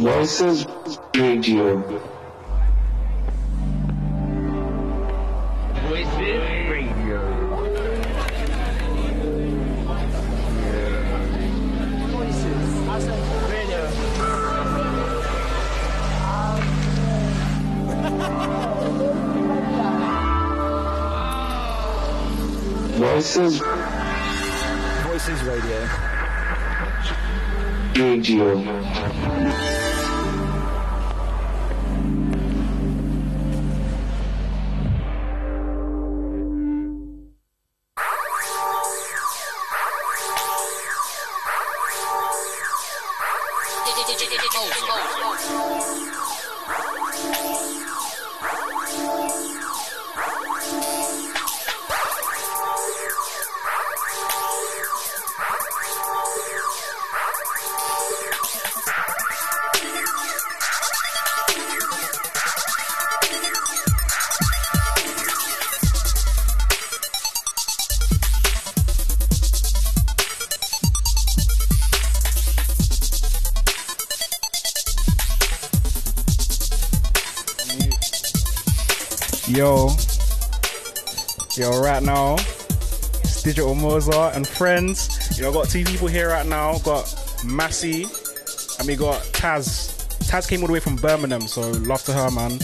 Voices Radio. Voices Radio. Voices Voices Radio. Radio. Digital Mozart and friends. You know, I've got two people here right now. Got Massie and we got Taz. Taz came all the way from Birmingham, so love to her, man.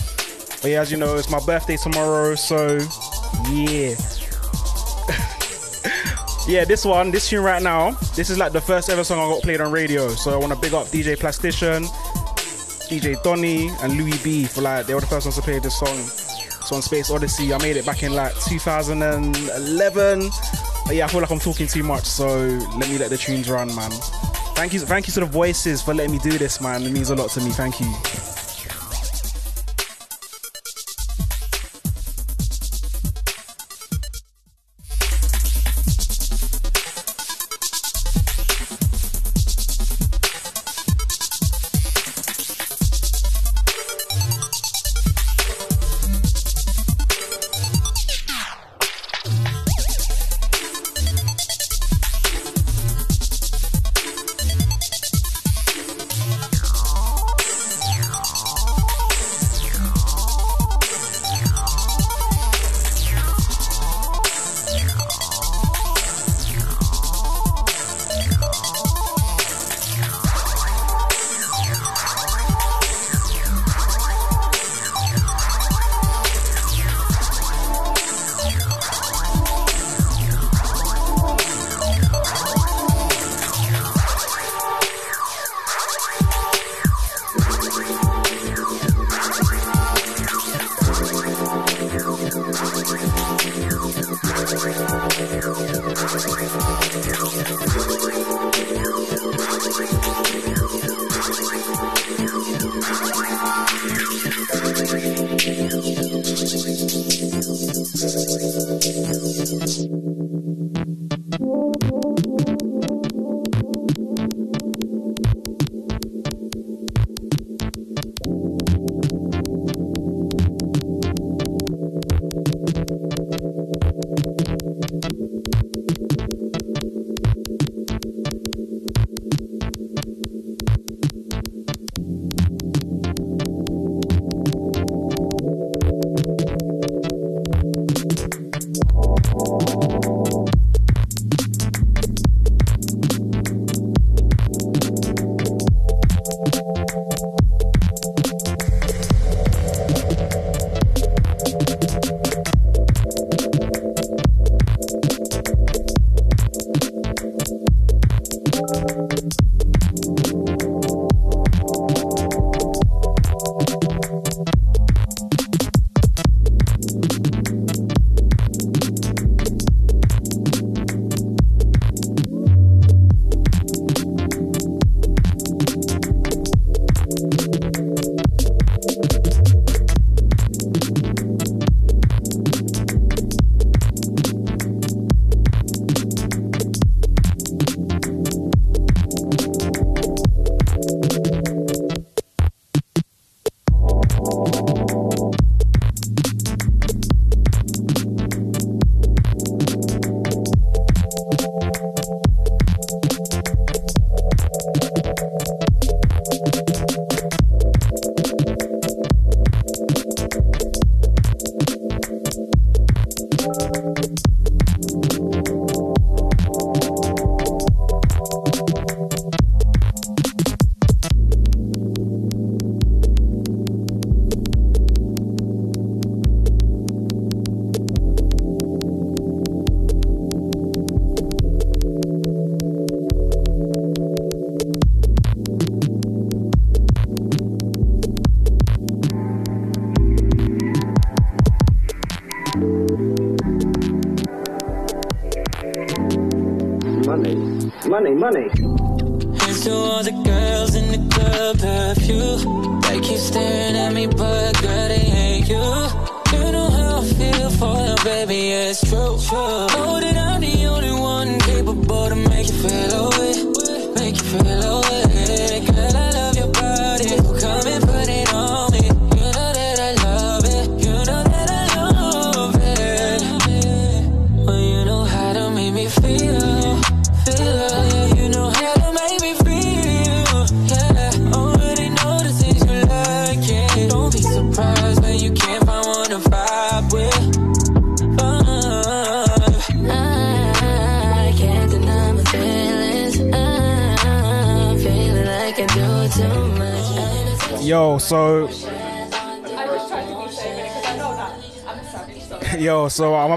But yeah, as you know, it's my birthday tomorrow, so yeah. yeah, this one, this tune right now, this is like the first ever song I got played on radio. So I want to big up DJ Plastician, DJ Donny, and Louis B for like, they were the first ones to play this song. So on Space Odyssey. I made it back in like 2011. Yeah, I feel like I'm talking too much, so let me let the tunes run, man. Thank you, thank you to the voices for letting me do this, man. It means a lot to me. Thank you.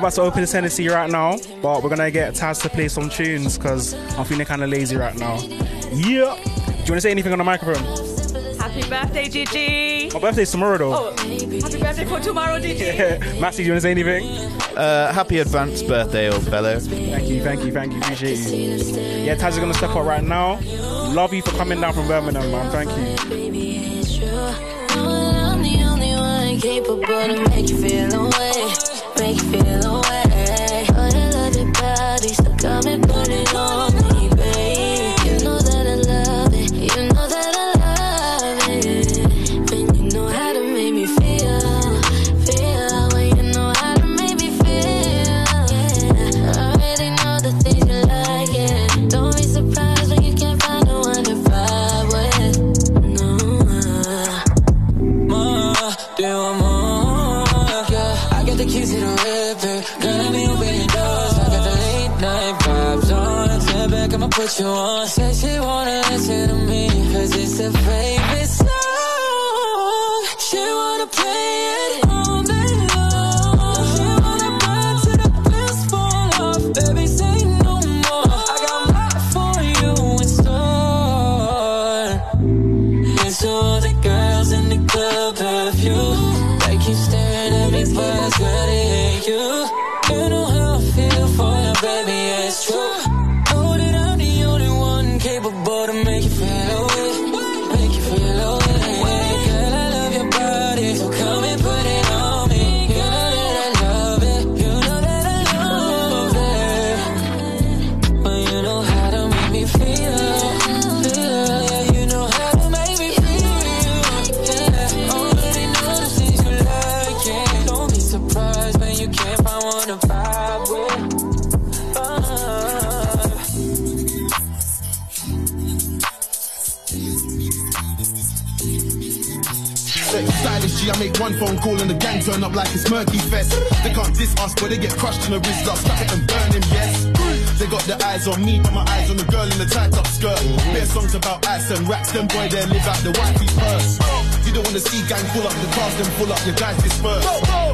About to open this Hennessy right now, but we're gonna get Taz to play some tunes because I'm feeling kind of lazy right now. Yeah. Do you want to say anything on the microphone? Happy birthday, Digi. My birthday's tomorrow though. Oh, happy birthday for tomorrow, Digi. Yeah. Massie, do you want to say anything? Uh, happy advanced birthday, old fellow. Thank you, thank you, thank you. Appreciate you. Yeah, Taz is gonna step up right now. Love you for coming down from Birmingham, man. Thank you. Baby, it's true. Know that I'm the only one capable to make you feel away, make feel I love your put it on me, babe. You know that I love it, you know that I love it. You know how to make me feel, feel. When you know how to make me feel. I already know the things you like. Don't be surprised when you can't find no uh. more. Do the keys to the river. Gonna be opening doors. I got the late night vibes on. Sit back, I'ma put you on. Said she wanna listen to me, cause it's her favorite song. She wanna play it phone call and the gang turn up like it's Murky Fest. They can't diss us, but they get crushed in the wrist, slap it and burn him, yes. They got their eyes on me, but my eyes on the girl in the tight top skirt. Bare songs about ice and racks, them boy they live out the wifey's purse. You don't wanna see gang pull up the cars, then pull up your guys disperse.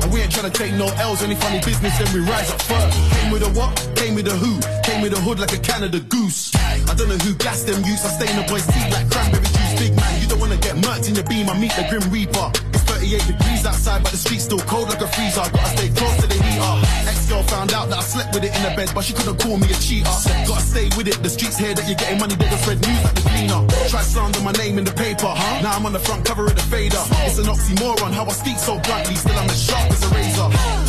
And we ain't tryna take no L's, any funny business, then we rise up first. Came with a what? Came with a who? Came with a hood like a Canada goose. I don't know who gas them use, I stay in the boys' teeth like cranberry juice. Big man, you don't wanna get murked in your beam, I meet the Grim Reaper. It's 38 degrees outside, but the street's still cold like a freezer. Gotta stay close to the heater. Ex-girl found out that I slept with it in the bed, but she couldn't call me a cheater. Gotta stay with it. The streets hear that you're getting money, they just spread news like the cleaner. Try slander my name in the paper, huh? Now I'm on the front cover of the fader. It's an oxymoron, how I speak so bluntly, still I'm as sharp as a razor.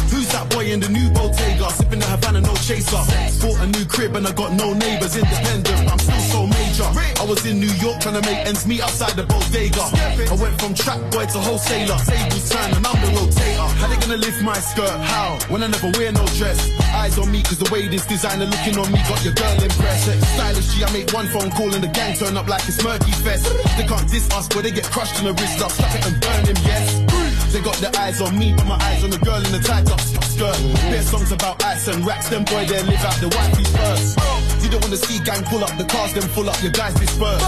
Boy in the new Bottega? Sipping the Havana, no chaser. Bought a new crib and I got no neighbors, independent. I'm still so major. I was in New York trying to make ends meet outside the bodega. I went from trap boy to wholesaler. Tables turn and I'm the rotator. How they gonna lift my skirt? How? When I never wear no dress. Eyes on me cause the way this designer looking on me got your girl impressed. Stylish G, I make one phone call and the gang turn up like it's Murky Fest. They can't diss us, but they get crushed in the wrist up. Slap it and burn him, yes. They got their eyes on me, but my eyes on the girl in the tight up skirt. Bare songs about ice and racks, them boy there live out the wifey's first. You don't wanna see gang pull up the cars, then pull up your guys disperse.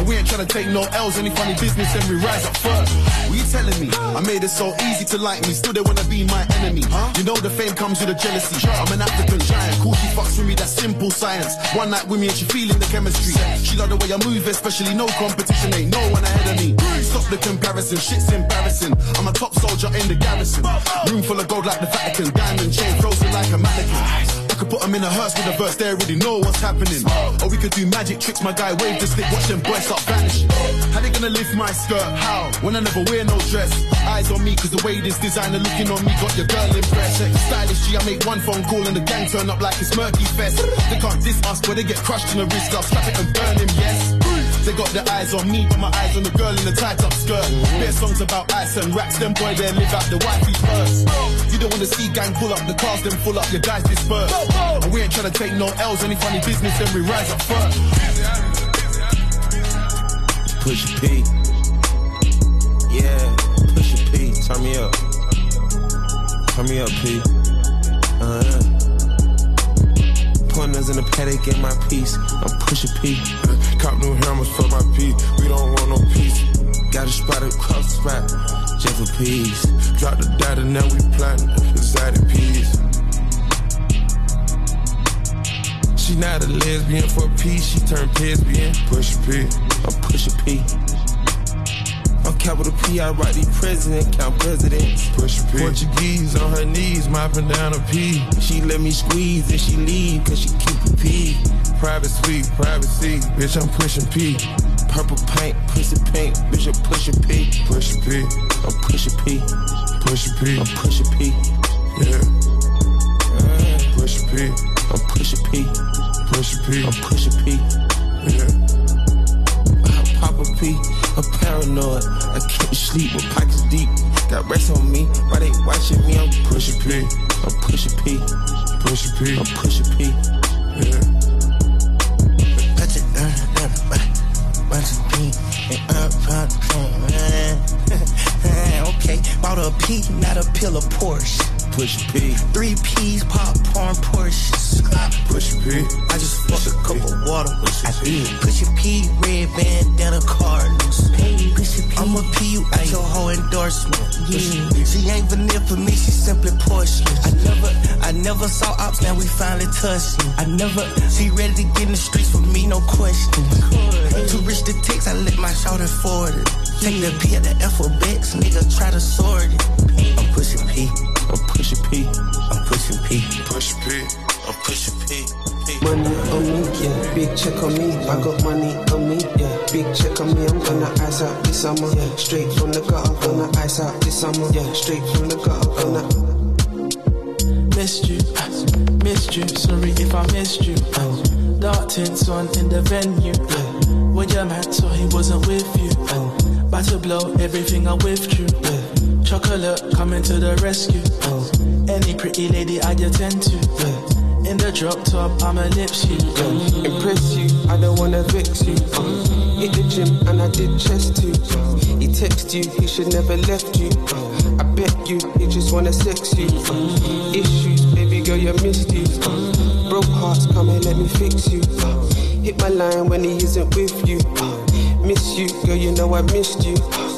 And we ain't tryna take no L's, any funny business, then we rise up first. What you telling me? I made it so easy to like me, still they wanna be my enemy. Huh? You know the fame comes with a jealousy. I'm an African giant, cool she fucks with me, that's simple science. One night with me and she feeling the chemistry. She love the way I move, especially no competition, ain't no one ahead of me. Stop the comparison, shit's embarrassing. I'm a top soldier in the garrison. Room full of gold like the Vatican, diamond chain frozen like a mannequin. Could put I'm in a hearse with a verse, they already know what's happening. Or we could do magic tricks, my guy wave the stick, watch them boys start vanish. How they gonna lift my skirt? How? When I never wear no dress. Eyes on me, cause the way this designer looking on me got your girl impressed. Stylish G, I make one phone call and the gang turn up like it's Murky Fest. They can't diss us, but they get crushed in the wrist, I'll slap it and burn him, yes. They got their eyes on me, but my eyes on the girl in the tight up skirt. Their songs about ice and racks, them boy they live out the wifey first. You don't wanna see gang pull up the cars, then full up your guys disperse. And we ain't trying to take no L's, any funny business, then we rise up first. Push a P. Yeah, push a P. Turn me up. Turn me up, P. Uh, yeah. Pointers in the paddock, get my piece. I'm push a P. Cop new hammers for my P. We don't want no peace. Got a spot across the spot, just for peace. Drop the data, now we plotting. Exotic peas. She not a lesbian for peace. She turned lesbian. Push a P. I'm push a P. I'm capital P, I write the president, count presidents. Push a P. Portuguese on her knees, mopping down a P. She let me squeeze and she leave, cause she keep a P. Private suite, privacy. Bitch, I'm pushing P. Purple paint, pussy paint, bitch, I'm pushing P. Push P. I'm pushing P. Push P. I'm pushing P. Yeah. Push P. I'm pushing P. Push P. I'm pushing P. Yeah. I pop a P. I'm paranoid. I can't sleep with pockets deep. Got rest on me, why they watching me? I'm Push a P. I'm pushing P. Push P. I'm pushing P. Yeah. A P, not a pill of Porsche. Push P. Three P's, popcorn, Porsche. Push P. I just fucked a cup of water. I did. Push a P, red bandana, Cardinals. Push a P. I'ma P you at your whole endorsement. Yeah. She ain't vanilla for me, she simply porcelain. I never, I never saw ops, now we finally touched. I never, she ready to get in the streets for me, no question. Too rich to text, I let my shoulder forward it. Take the P at the alphabets, nigga try to sort it. I'm pushing P. I'm pushing P. I'm pushing P. Push a P. I'm pushing P. Money on me, yeah. Big check on me. I got money on me, yeah. Big check on me. I'm gonna ice out this summer, yeah. Straight from the gutter, gonna ice out this summer, yeah. Straight from the gutter, gonna. Missed you, missed you. Sorry if I missed you. Uh, dark tints on in the venue. Uh, when your man so he wasn't with you. About to blow everything I withdrew. Uh, chocolate coming to the rescue. Uh, any pretty lady I attend to. Uh, in the drop top, I'm a lips you. Yeah. Impress you, I don't wanna vex you. Uh, hit the gym and I did chest too. He text you, he should never left you. I bet you, he just wanna sex you. Uh, issues, baby girl, you missed you. Uh, broke hearts, come and let me fix you. Hit my line when he isn't with you. Miss you, girl, you know I missed you.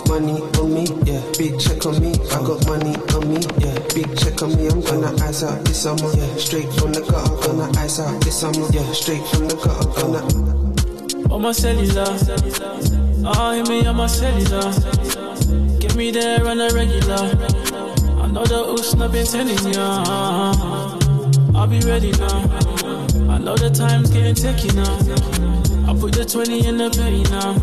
Money on me, yeah. Big check on me, I got money on me, yeah. Big check on me, I'm gonna ice out this summer, yeah. Straight from the gutter, gonna ice out this summer, yeah. Straight from the gutter, gonna. On my cellular, oh, hit me on my cellular. Get me there on a regular. I know the Usna been telling ya. I'll be ready now. I know the time's getting techie now. Put the 20 in the penny now.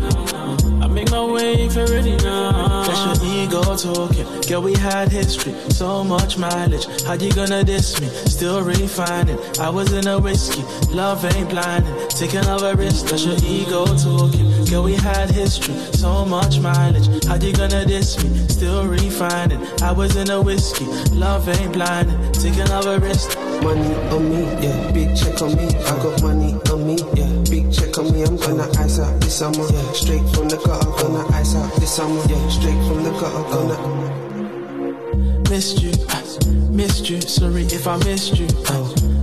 I make my way you're ready now. That's your ego talking. Girl, we had history, so much mileage. How you gonna diss me? Still refining. I was in a whiskey, love ain't blinding. Take another risk, that's your ego talking. Girl, we had history, so much mileage. How you gonna diss me? Still refining. I was in a whiskey, love ain't blinding. Take another risk. Money on me, yeah. Big check on me, I got money on me, yeah. Big check on me, I'm gonna ice out this summer, yeah. Straight from the gutter, gonna ice out this summer, yeah. Straight from the gutter, gonna. Missed you, missed you. Sorry if I missed you.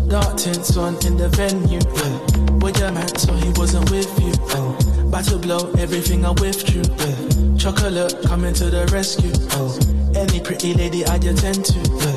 Dark tints on in the venue. Uh, with your man, so he wasn't with you. To blow everything I withdrew. Uh, chocolate coming to the rescue. Uh, any pretty lady I attend to. Uh,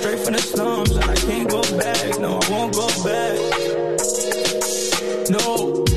straight from the slums, and I can't go back. No, I won't go back. No.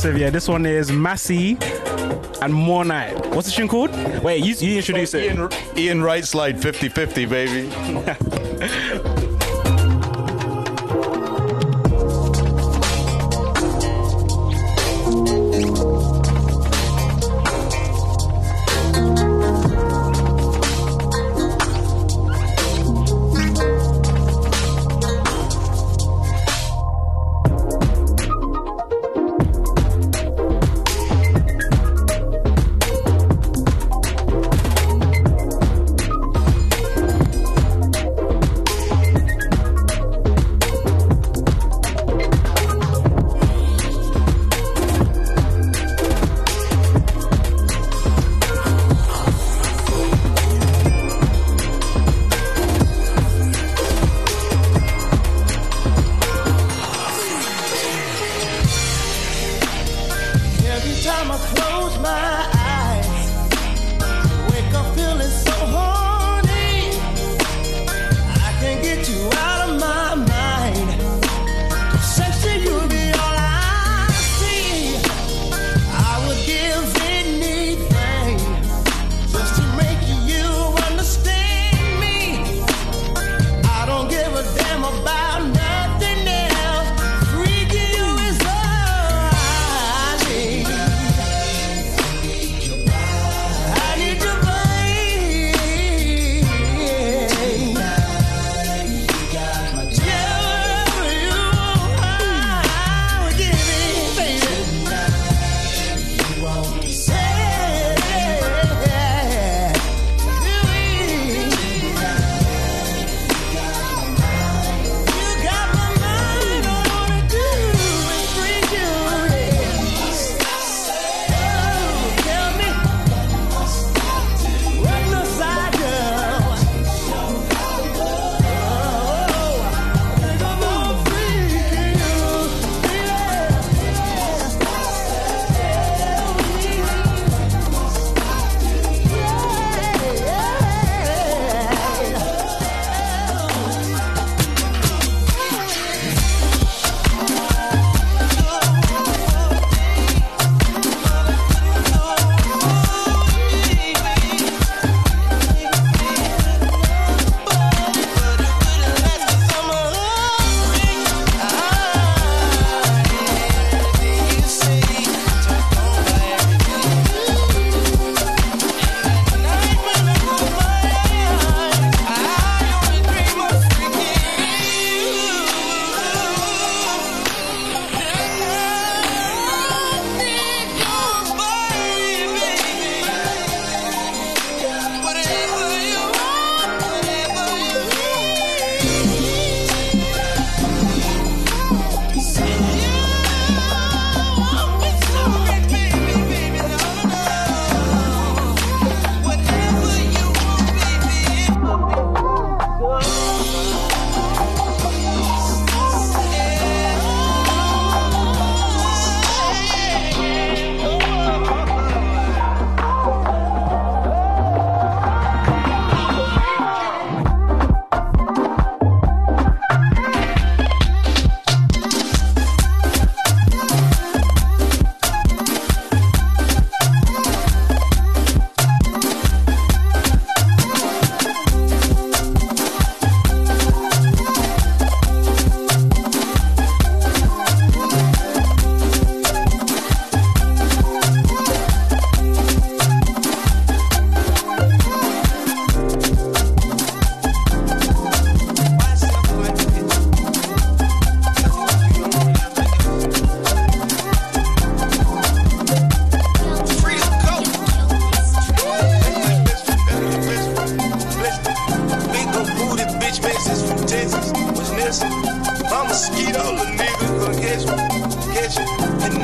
Exclusive. Yeah, this one is Massie and MoreNight. What's the tune called? Wait, you, you introduce it. Ian, Ian Right Slide 50 50, baby.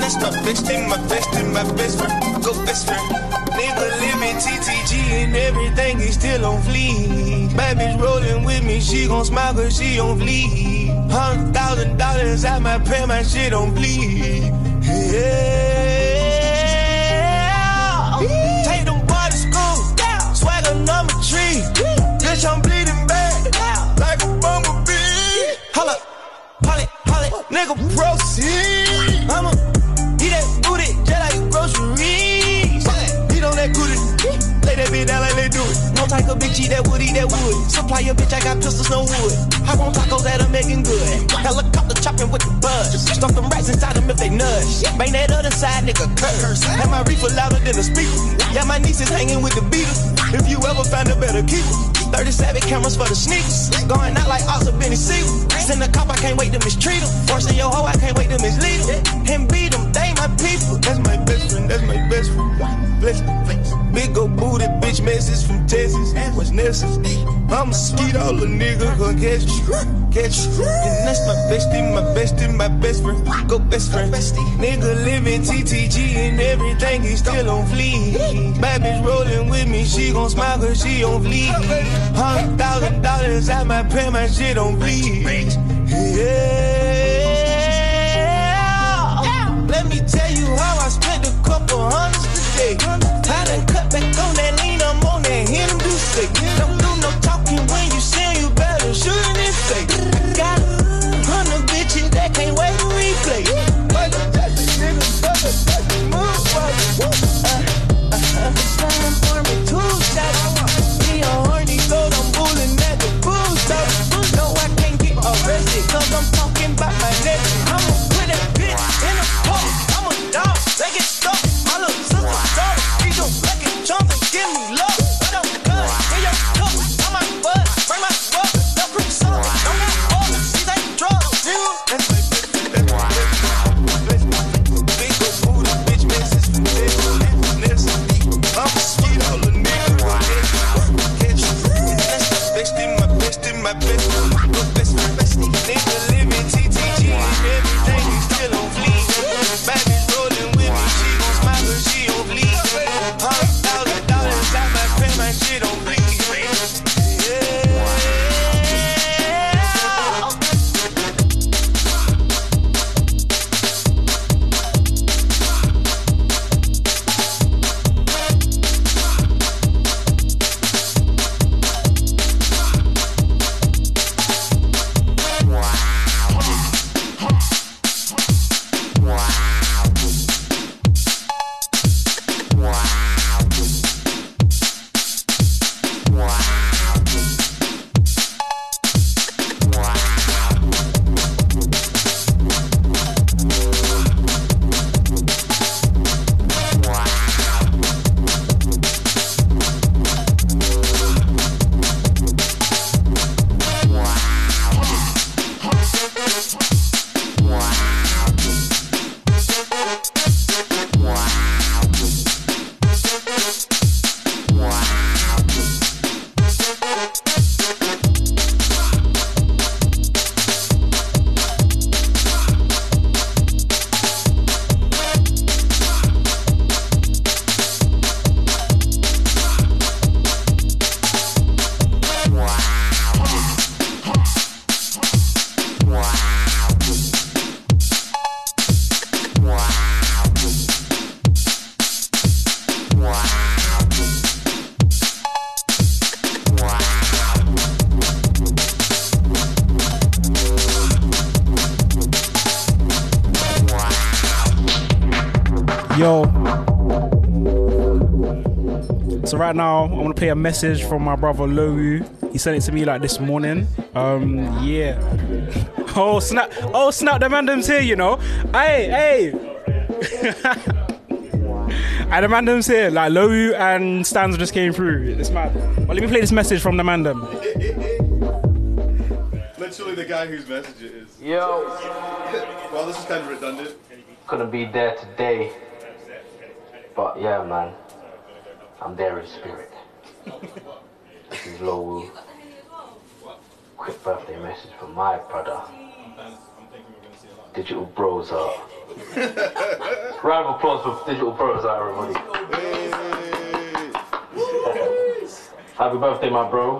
that's my bestie, my best, bestie, my best friend, go best friend. Nigga living TTG and everything is still on fleek. Bad bitch rolling with me, she gon' smile cause she on fleek. Hundred thousand dollars at my pay, my shit on bleed. Yeah. Take them boys to school, swagger number three. Bitch, I'm bleeding bad, like a bumblebee. Holla, holly, holly, nigga, proceed. I'm a that booty, just like groceries. Beat on that booty, lay that bitch down like they do it. No type of bitch that would eat that wood. Supply your bitch, I got pistols, no wood. Hop on tacos that are making good. Helicopter chopping with the buzz. Stuff them rats inside them if they nudge. Bang that other side, nigga, curse. Have my reefer louder than a speaker. Yeah, my niece is hanging with the beaters. If you ever find a better keeper. 37 cameras for the sneakers. Going out like Oscar Benny Siegel. Send a cop, I can't wait to mistreat him. Forcing your hoe, I can't wait to mislead him. Him beat him, they my people. That's my best friend, that's my best friend. Flex, flex. Big old booty bitch message from Texas. What's necessary? I'm a skeet all a nigga gonna catch you. Catch you. And that's my bestie, my bestie, my best friend. Go best friend. Nigga living TTG and everything, he still on fleek. Bad bitch rolling with me, she gon' smile cause she on fleek. Hundred thousand dollars at my pay, my shit on bleed. Yeah. Let me tell you how I spent a couple hundreds today. I done cut back on that lean, I'm on that say. Don't do no talking when you sing, you better shouldn't it say. Play a message from my brother Lo-Wu. He sent it to me like this morning. Um, yeah. Oh snap! Oh snap! The mandom's here, you know. Hey, hey. and the mandom's here. Like Lo-Wu and Stanzah just came through. It's mad. Well, let me play this message from the mandem. Literally the guy whose message it is. Yo. well, this is kind of redundant. Couldn't be there today. But yeah, man. I'm there in spirit. This is. Quick birthday message from my brother. Digital Mozart. Round of applause for Digital Mozart, everybody. Happy birthday, my bro.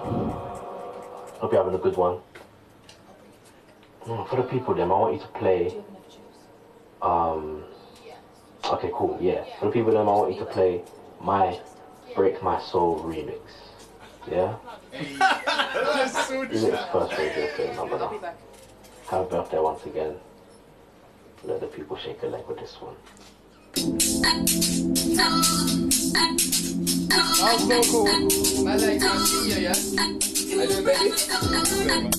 Hope you're having a good one. Mm, For the people, them, I want you to play. Um. Okay, cool. Yeah. For the people, them, I want you to play my "Break My Soul" remix. Yeah. This Is it his first radio play, my brother? Happy birthday once again. Let the people shake a leg with this one. That was so cool. My legs are senior, yeah? Are you ready?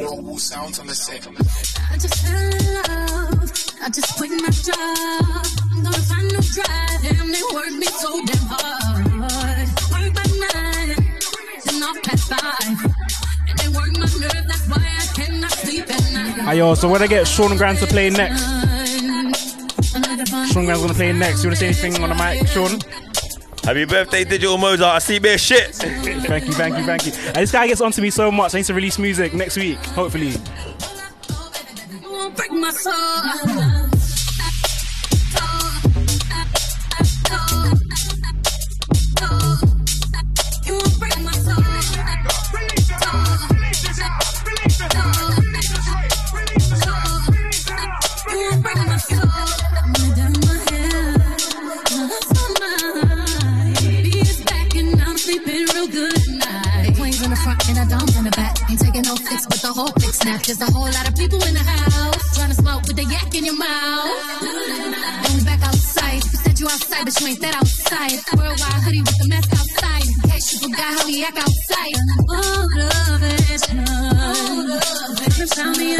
Sounds on the set. I just fell in love. I just quit my job. I'm gonna find no drive. Damn, they work me so damn hard. Work by nine, then off past five. And they work my nerve. That's why I cannot sleep at night. Ayo, so when I get Seangran to play next, Seangran's gonna play next. You wanna say anything on the mic, Sean? Happy birthday, Digital Mozart. I see bare shit. Thank you, thank you, thank you. And this guy gets onto me so much. I need to release music next week, hopefully. The back. Ain't taking no flicks, but the whole flick snap. There's a whole lot of people in the house trying to smoke with the yak in your mouth. We back outside. You said you outside, but you ain't that outside. Worldwide hoodie with the mask outside. In case you forgot how we act outside. Motivation. Motivation. Found me a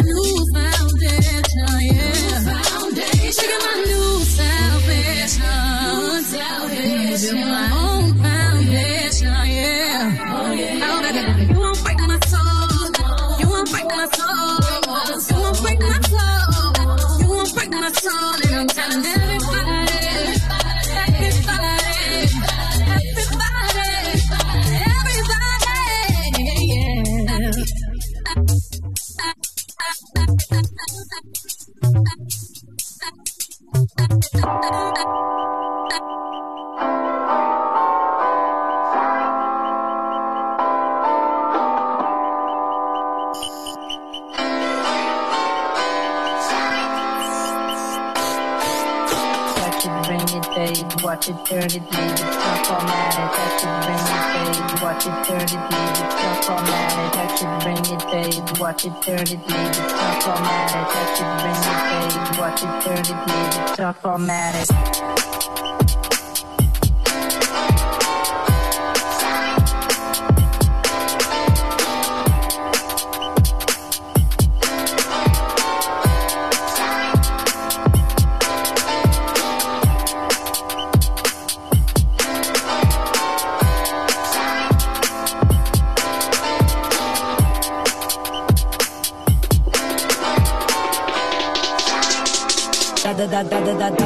new foundation. I'm telling everybody. Everybody. Everybody. Everybody. Yeah. Watch it turn it, talk all mad, I should bring it, babe. Watch it turn it, talk all mad, I should bring it, babe. Watch it turn it, talk all mad, I should bring it, babe. Watch it dirty, it, talk all mad. Da da da.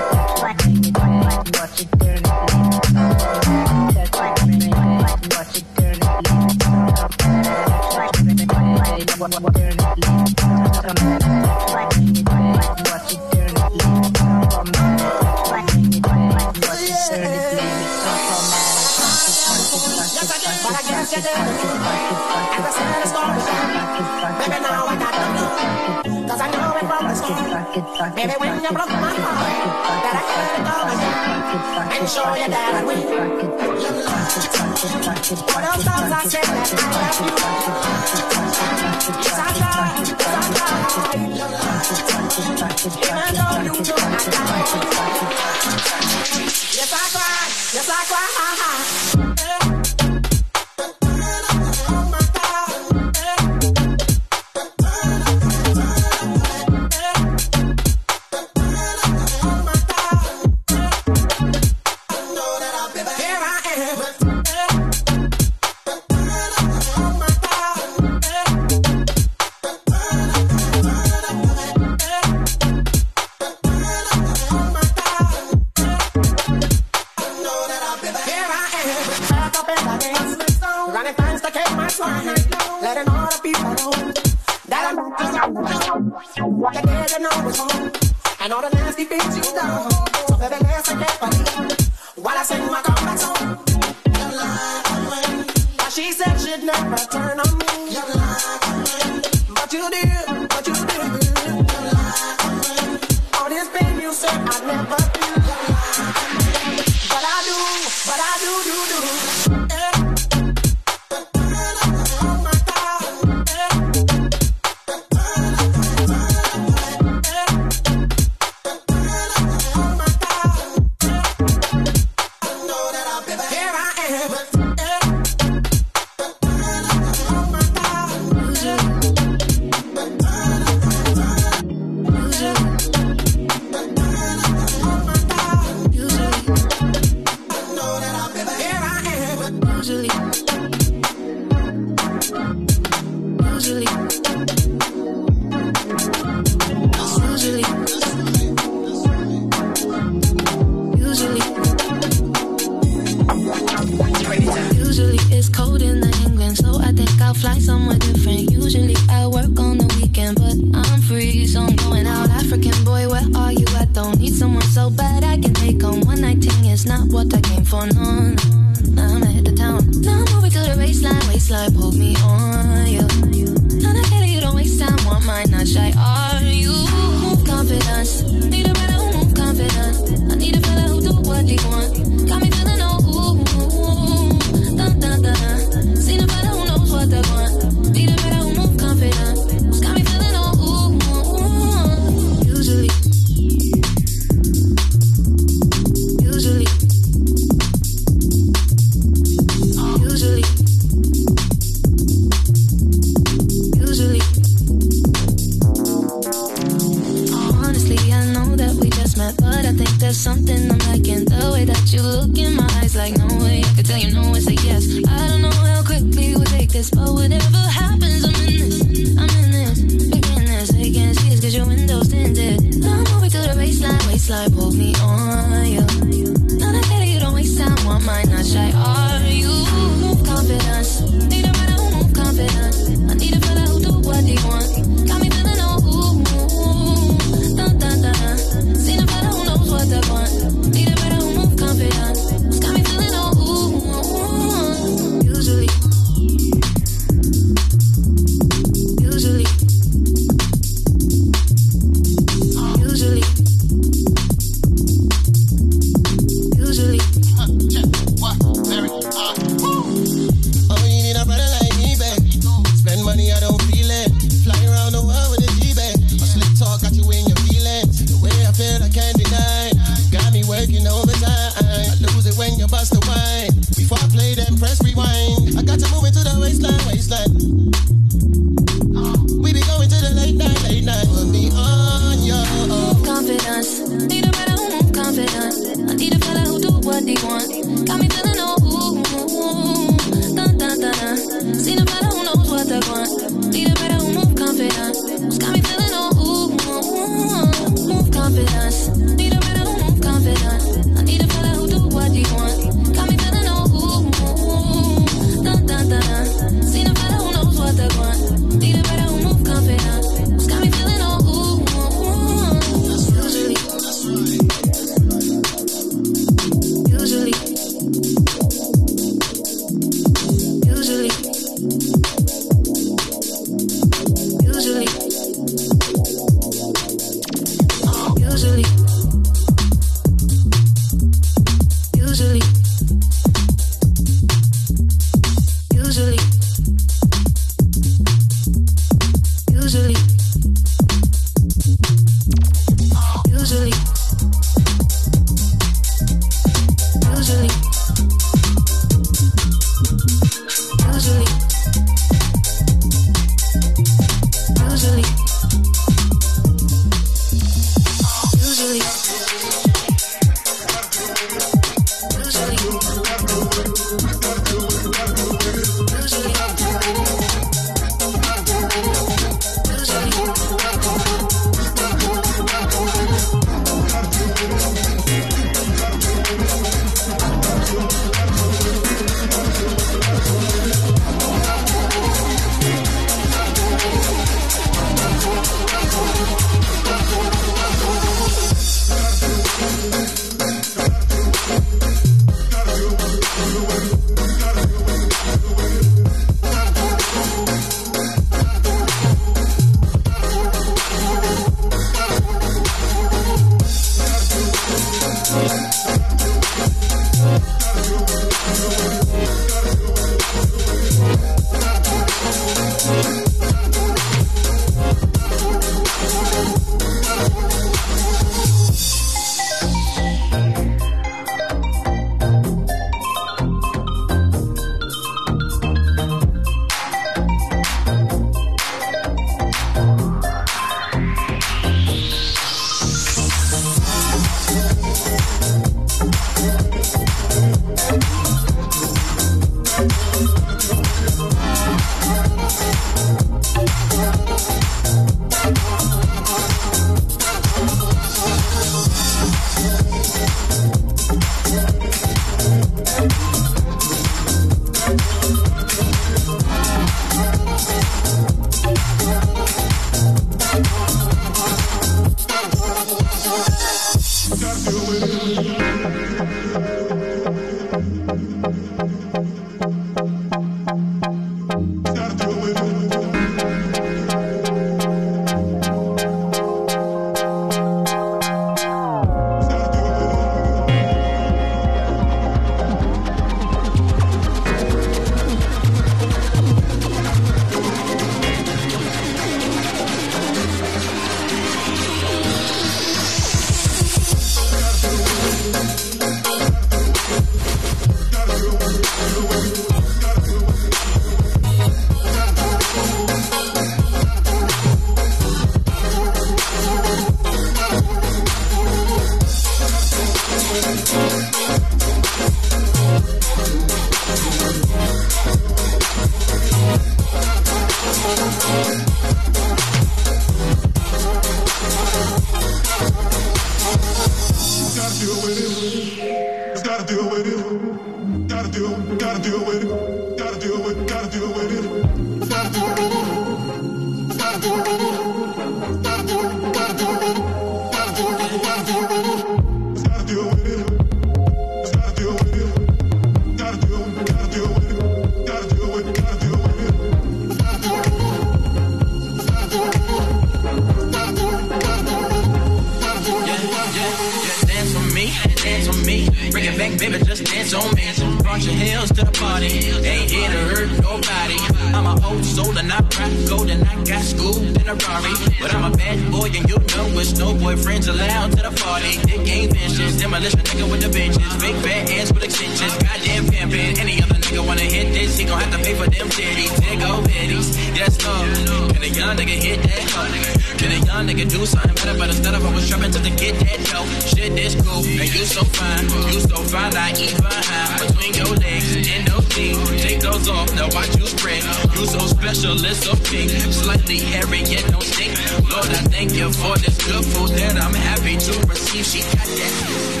Goddamn pimpin'. Any other nigga wanna hit this, he gon' have to pay for them titties. There go bitties, yes love. Can a young nigga hit that hoe? Can a young nigga do something better? But instead of I was trapping to the get that dough. Shit, this cool, and you so fine, you so fine, I eat behind between your legs and those jeans. Take those off, now watch you spread. You so special, it's so pink, slightly hairy yet no stink. Lord, I thank you for this good food that I'm happy to receive. She got that.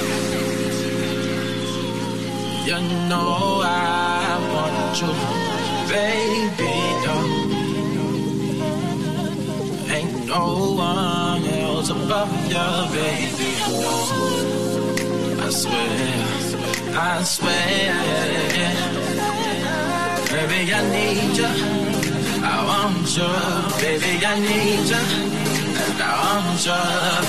You know I want you, baby. Though. Ain't no one else above you, baby. I swear, I swear. Baby, I need you. I want you, baby. I need you. I want you,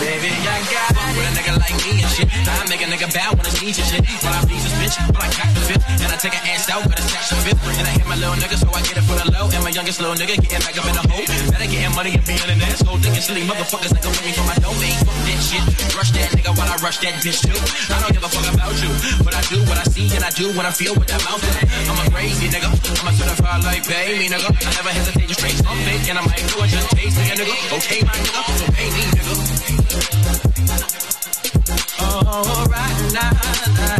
baby. I got it. With a nigga like me and shit. I make a nigga bow when it's your shit. When I please this bitch, when I cock the fifth. And I take an ass out, but it's the fifth. And I hit my little nigga, so I get it for the low. And my youngest little nigga getting back up in the hole. Better getting money and being an asshole. Thinking silly motherfuckers nigga with me for my domain. Fuck that shit. Rush that nigga while I rush that bitch too. I don't give a fuck about you. But I do what I see and I do what I feel with that mouth. I'm a crazy nigga. I'm a certified like baby nigga. I never hesitate to straight something. And I might do it just taste me nigga. Okay, my nigga. So pay me nigga. Oh, right now, nah,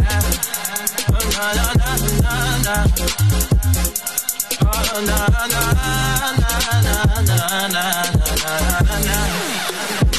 nah, nah, nah, nah. Oh, nah, nah, nah, nah, nah, nah, nah, nah. 100%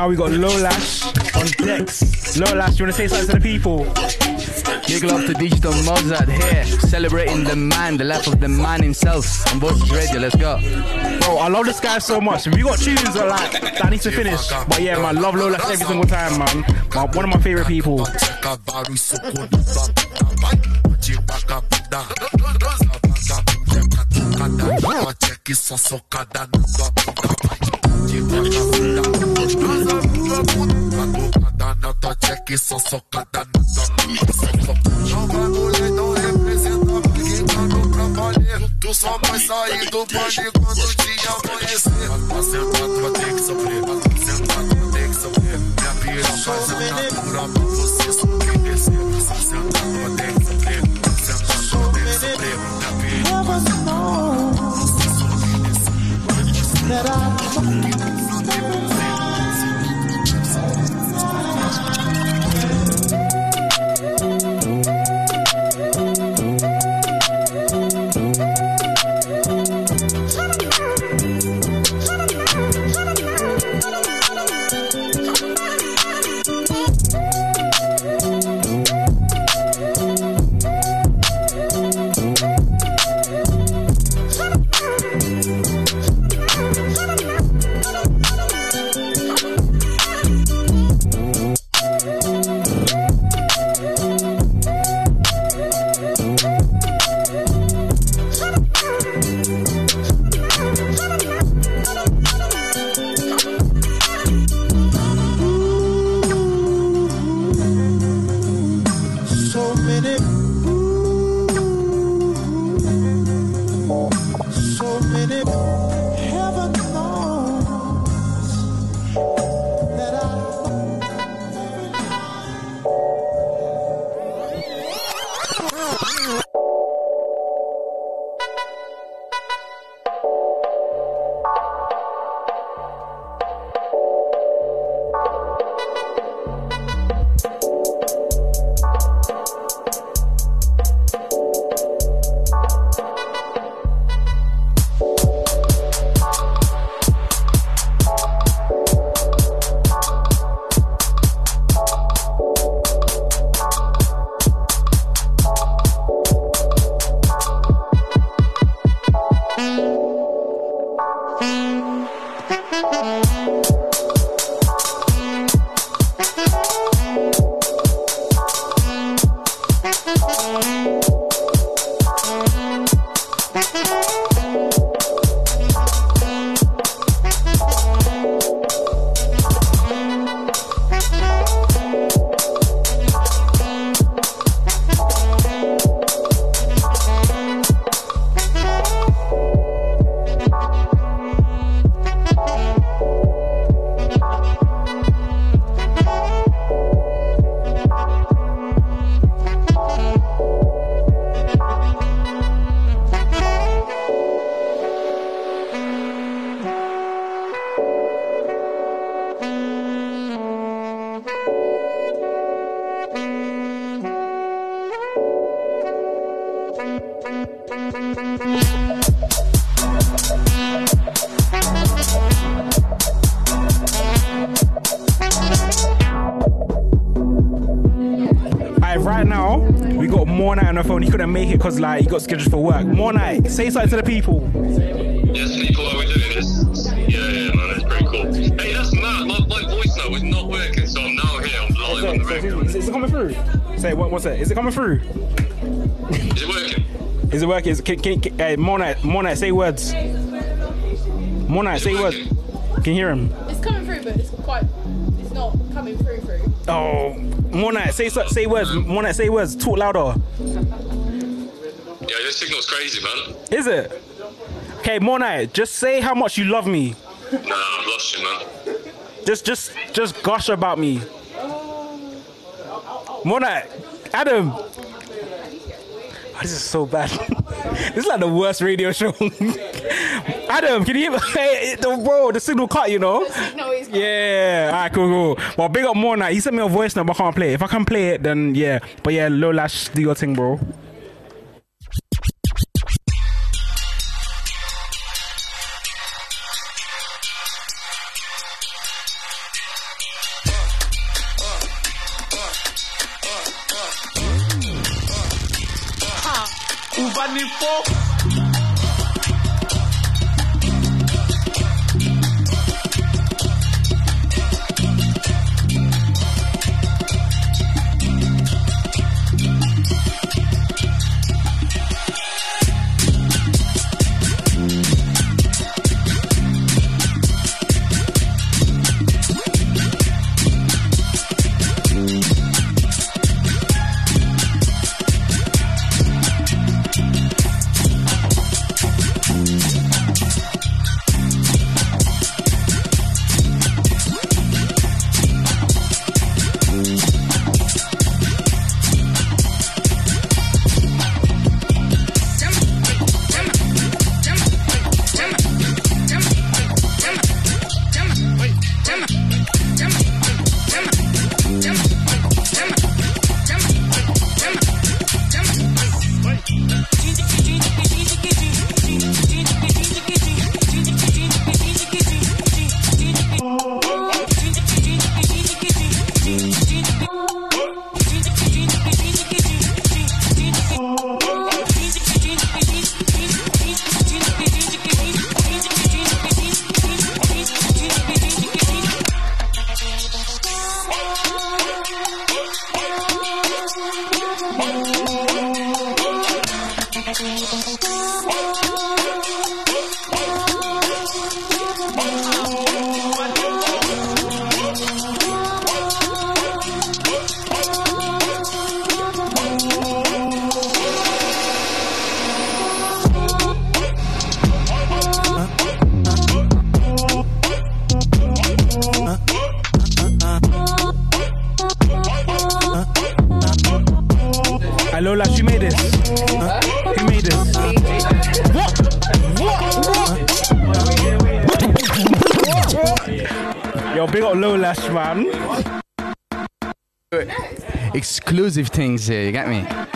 now we got Loelash on decks. Loelash, you wanna say something to the people? Big love to Digital Mozart here, celebrating the man, the life of the man himself. On Voices Radio, let's go. Bro, I love this guy so much. We got tunes that like that I need to finish. But yeah, man, love Loelash every single time, man. My, one of my favorite people. Da Batucada na tua check, só socada no Não mulher, não representa tá trabalho Tu só vai sair do baile quando o dia amanhecer Tá sentado, vai ter que sofrer Tá sentado, vai ter que sofrer Minha pira faz a natura pra você subir e Tá vai ter que sofrer Tá sentado, vai ter que sofrer Minha pira você e got scheduled for work. MoreNight, say something to the people. Yes, people, are we doing this? Yeah, yeah, man, that's pretty cool. Hey, that's mad. My, my voice note was not working, so I'm now here. I'm live on the radio. Is, is it coming through? Say what? What's that? Is it coming through? Is it working? Is it working? Is, can, can, can, hey, MoreNight, more night, say words. MoreNight, say words. Can you hear him? It's coming through, but it's quite. It's not coming through through. Oh, MoreNight, say say words. MoreNight, say words. Talk louder. Yeah, your signal's crazy, man. Is it? Okay, MoreNight. Just say how much you love me. Nah, I've lost you, man. Just, just, just gush about me. MoreNight, Adam. this is so bad. this is like the worst radio show. Adam, can you hey, the bro? The signal cut, you know. signal is Yeah, alright, cool, cool. Well, big up more now. He sent me a voice note, but I can't play it. If I can play it, then yeah. But yeah, Loelash, do your thing, bro. Uvanifo. Things here, you get me?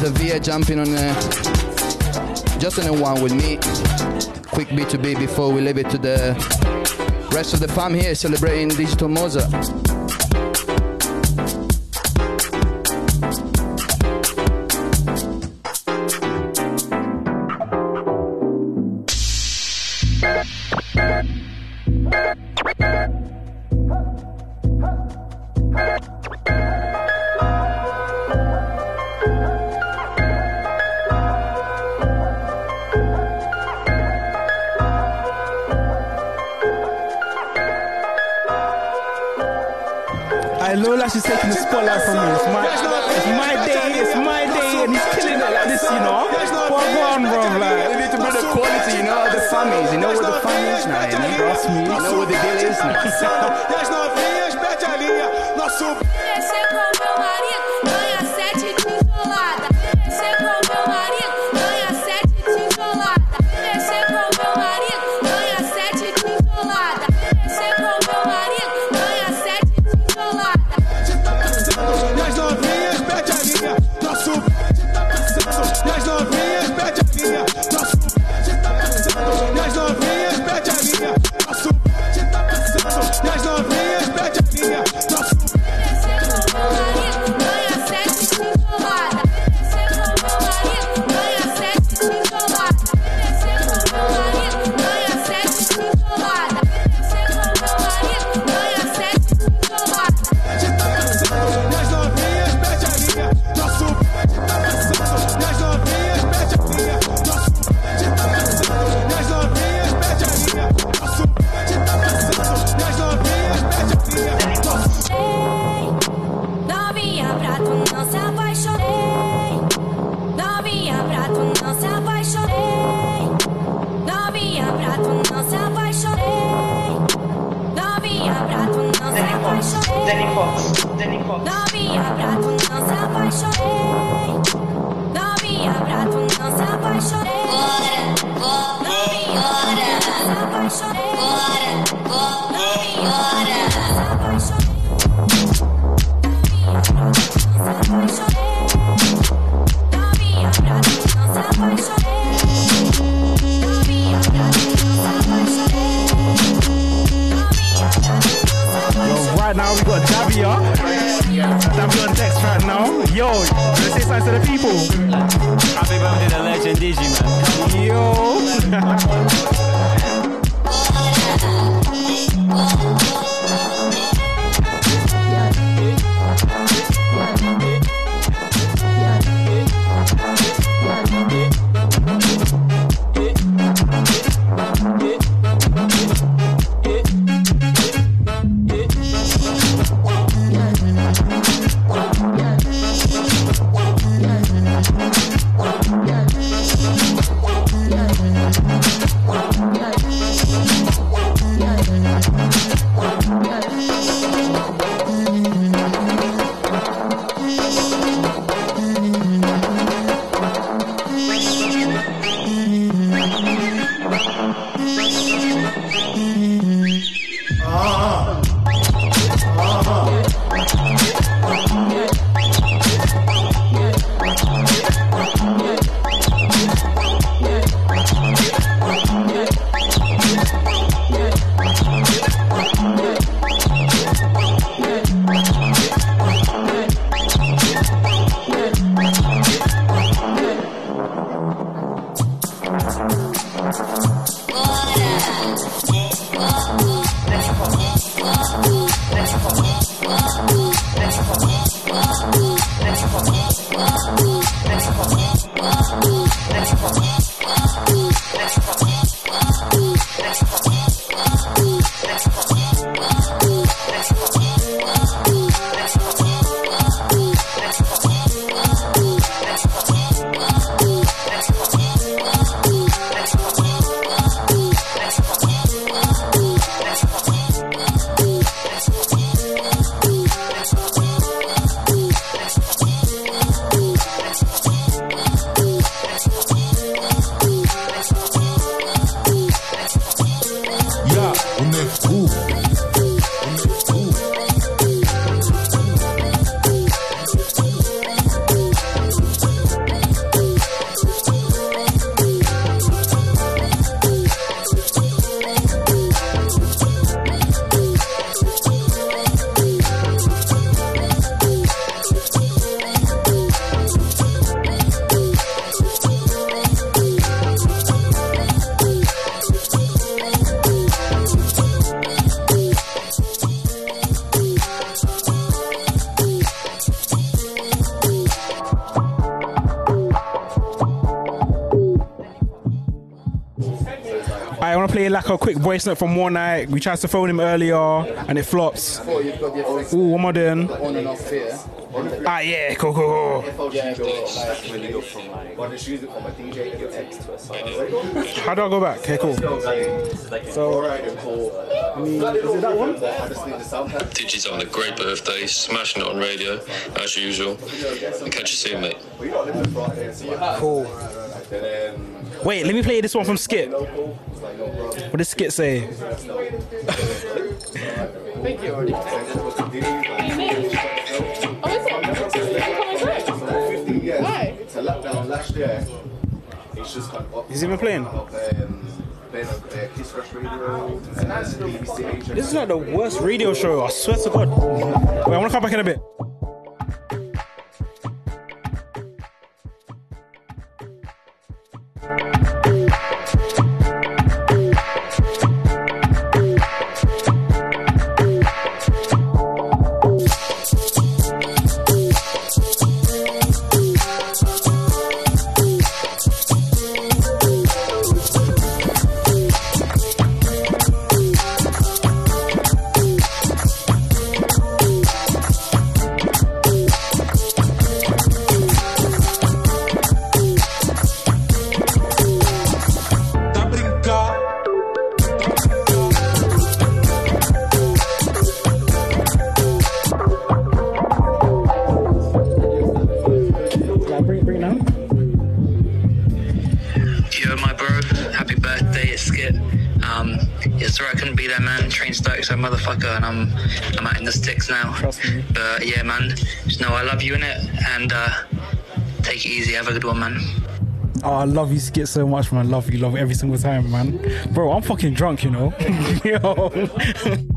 the VA jumping on a, just on a one with me. Quick B2B before we leave it to the rest of the fam here celebrating Digital Mozart. a quick voice note from one night. We tried to phone him earlier and it flops. Ooh, one more then. Ah, yeah, cool, cool, cool. How do I go back? Okay, cool. So, I mean, is it that one? Digis on a great birthday, smashing it on radio, as usual. And catch you soon, mate. Cool. Wait, let me play this one from Skit. What does Skit say? Thank you. Oh, Why? he even playing. This is like the worst radio show, I swear to God. Wait, I want to come back in a bit. I love you Skit so much, man. Love you, love you every single time, man. Bro, I'm fucking drunk, you know. Yo.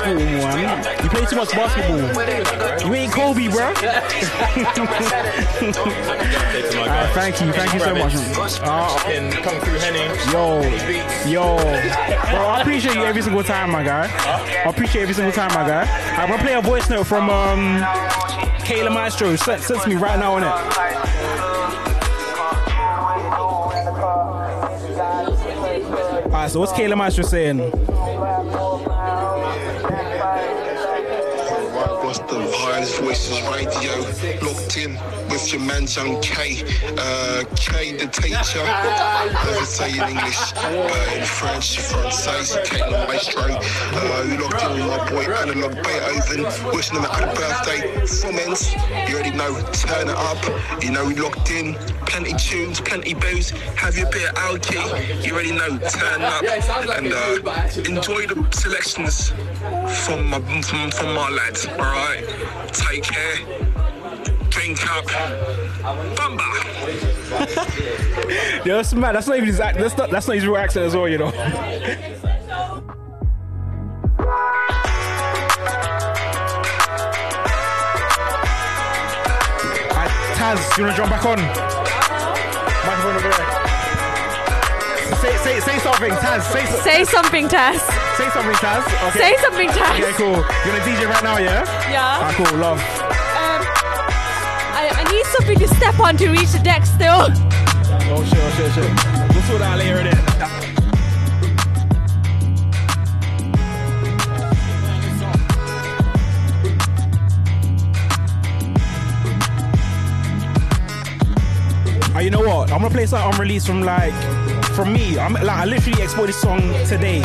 Much basketball. You play too much basketball. You ain't Kobe, bro. Alright, thank you, thank you so much. Uh, come through Henny. Yo, yo, bro, I appreciate you every single time, my guy. I appreciate every single time, my guy. I'm gonna play a voice note from um, K Le Maestro. Send to me right now on it. Alright, so what's K Le Maestro saying? The Vibes Voices Radio locked in with your man Young K, uh, K the teacher, never say in English, uh, in French, Francais, K Le Maestro, uh, locked in with my boy Analog Beethoven, wishing him a happy birthday. From ends, you already know, turn it up, you know we locked in, plenty tunes, plenty booze, have your bit of alky, you already know, turn up, and uh, enjoy the selections from my, from, from my lads, alright? Take care, drink up, bumba. Yo, that's mad. That's not even his act. That's not. That's not his real accent as well. You know. Taz, you wanna jump back on? Microphone over there. Say, say, say something, Taz. Say, so- Say something, Tess. Say something, Taz. Okay. Say something, Taz. Okay, cool. You're gonna DJ right now, yeah? Yeah. Ah, cool. Love. Um, I, I need something to step on to reach the deck still. Oh, shit, oh shit, oh, We'll sort that later then. Ah, you know what? I'm gonna play something unreleased from like from me. I'm like I literally exported this song today.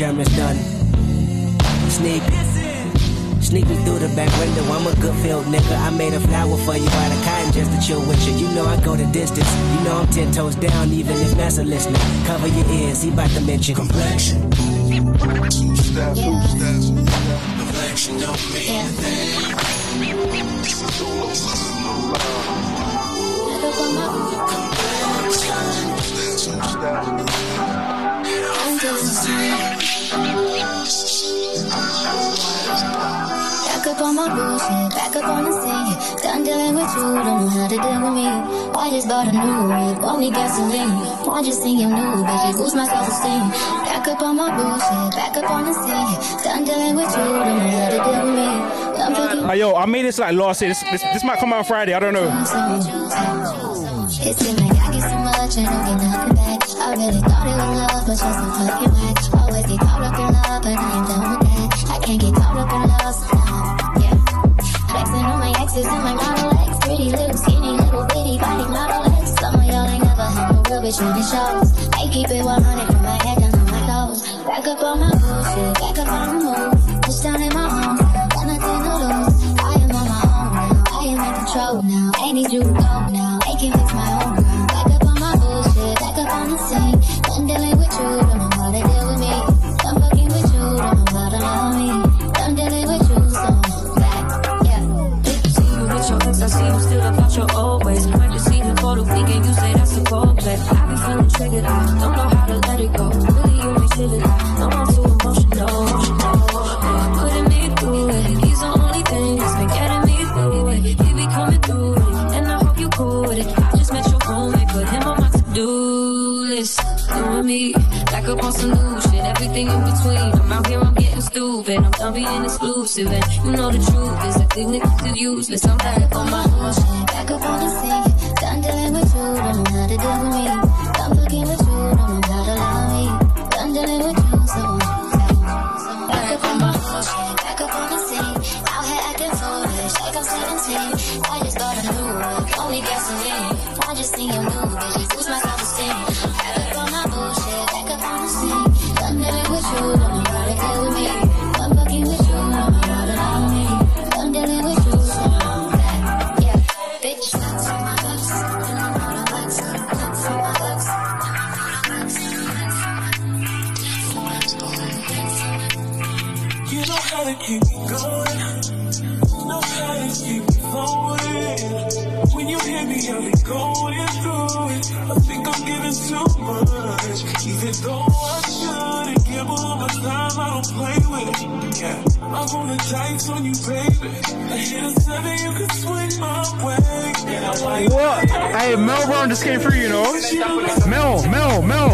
Know what the German's done. Sneak. Sneak me through the back window, I'm a good field nigga. I made a flower for you out of cotton just to chill with you. You know I go the distance. You know I'm ten toes down, even if Massa listening. Cover your ears, he about to mention complexion. Two steps. Two steps. Complexion don't mean a thing. This up on my bullshit, back up on the scene. Done dealing with you, don't know how to deal with me. I just bought a new whip, want me gasoline. Just think I'm new, bitch, boost my self-esteem. Back up on my bullshit, back up on the scene. Done dealing with you, don't know how to deal with me. Hey, yo, I made this like last year. This, this, this might come out Friday. I don't know. It like I get so much and don't get nothing back. I really thought it was love, but you're fucking whack. Always get caught up in love, but I ain't done with that. I can't get caught up in love. Flexing on my model X. Pretty little skinny, little bitty body model X. Some of y'all ain't never had no real bitch when it shows. I keep it 100 from my head down to my toes. Back up on my bullshit, back up on the move. Push down in my home, got nothing to lose. I am on my own now, I am in control now. I need you to go now, I can fix my own everything in between. I'm out here, I'm getting stupid. I'm done being exclusive, and you know the truth is that these niggas is useless. I'm back on my bullshit. Back up on the scene, done dealing with you, don't know how to deal with me. Done fucking with you, don't know how to love me. Done dealing with you, so back up on my bullshit, back up on the scene. Out here acting foolish, like I'm 17. I just got a new whip, only gasoline. I just think I'm Hey, Melle Brown just came through, you know? Mel, Mel, Mel.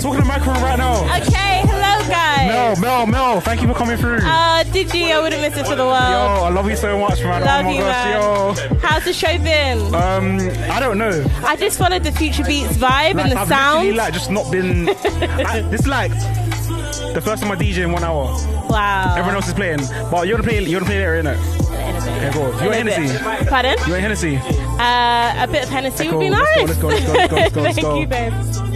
Talking to microphone right now. Okay, hello guys. Mel, Mel, Mel. Thank you for coming through. Uh, did you? I wouldn't miss it for the world. Yo. I love you so much, man. Love oh my you, gosh, man. yo. How's the show been? Um, I don't know. I just followed the Future Beats vibe Like, and the I've sound. like just not been. I, this is like the first time I DJ in one hour. Wow. Everyone else is playing, but you're gonna play. You're gonna play later, innit? Okay, go. You In. Hennessy? Pardon? You want Hennessy? Uh, a bit of Hennessy would be nice. Thank you, babe.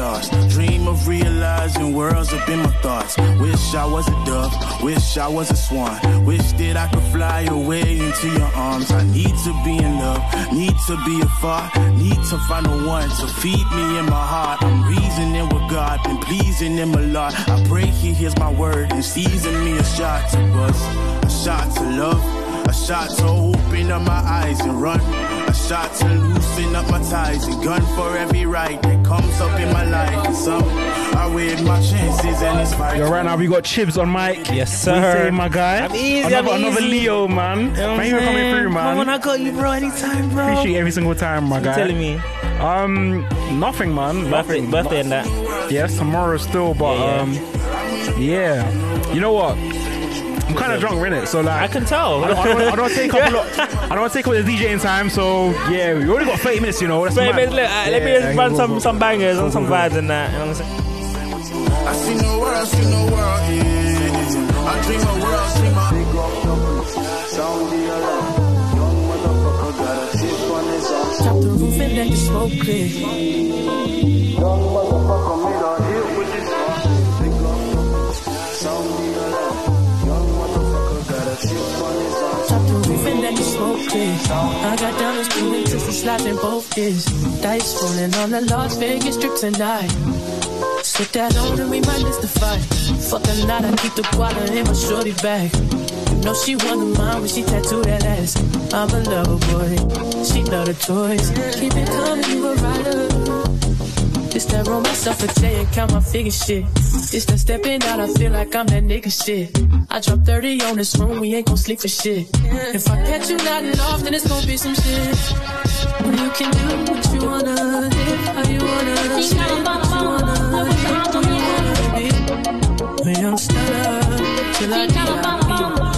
Lost, dream of realizing worlds up in my thoughts. Wish I was a dove, wish I was a swan, wish that I could fly away into your arms. I need to be in love, need to be afar, need to find a one to feed me in my heart. I'm reasoning with God, been pleasing Him a lot. I pray He hears my word and season me a shot to bust, a shot to love. A shot to open up my eyes and run. A shot to loosen up my ties. A gun for every right that comes up in my life. And some I weighed my chances and it's fine. Yo, right now we got Chibs on mic. Yes, What you sir. saying, my guy. I'm easy, Another, I'm another easy. Leo, man. You know what I'm Thank you for coming through, man. Come on, I got you, bro, anytime, bro. Appreciate every single time, my You guy. telling me? Um, nothing, man. Birthday, Nothing. birthday and that. Yes, tomorrow still, but Yeah, um, yeah. You know what? I'm kind of drunk, innit? So like, I can tell. I don't, I don't, I don't take up a lot. I don't take up the DJing time. So yeah, we only got 30 minutes, you know. That's Wait, mad. wait, look, uh, let me Yeah, just yeah, run go, some, go. some bangers and some vibes and that. You know what I'm saying? I see no world, see no world, yeah. I dream a world, dream a Drop the roof and let the smoke clear. Drop I got diamonds doing just a slap in both ears. Dice rolling on the Las Vegas strip tonight. Sit that on and we might miss the fight. Fuck a lot, I keep the guala in my shorty bag. Know she of mine when she tattooed that ass. I'm a lover boy, she love the toys. Keep it coming, you a rider. It's that roll myself a J and count my figure shit. It's that stepping out, I feel like I'm that nigga shit. I drop 30 on this room, we ain't gon' sleep for shit. If I catch you nodding off, then it's gon' be some shit. You can do what you wanna, how you wanna, spend what you wanna, be. Me, I'm stellar, till I die.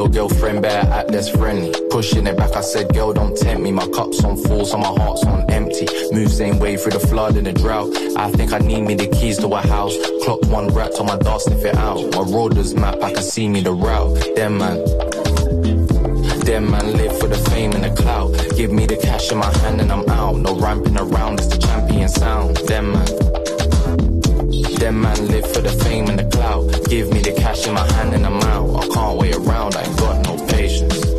Your girlfriend better act less friendly. Pushing it back, I said, girl, don't tempt me. My cup's on full, so my heart's on empty. Move same way through the flood and the drought. I think I need me the keys to a house. Clocked one rat on my door, sniff it out. My roaders map, I can see me the route. Them man. Them man live for the fame and the clout. Give me the cash in my hand and I'm out. No ramping around, it's the champion sound. Them man. Them man live for the fame and the clout. Give me the cash in my hand and I'm out. I can't wait around, I ain't got no patience. Patience.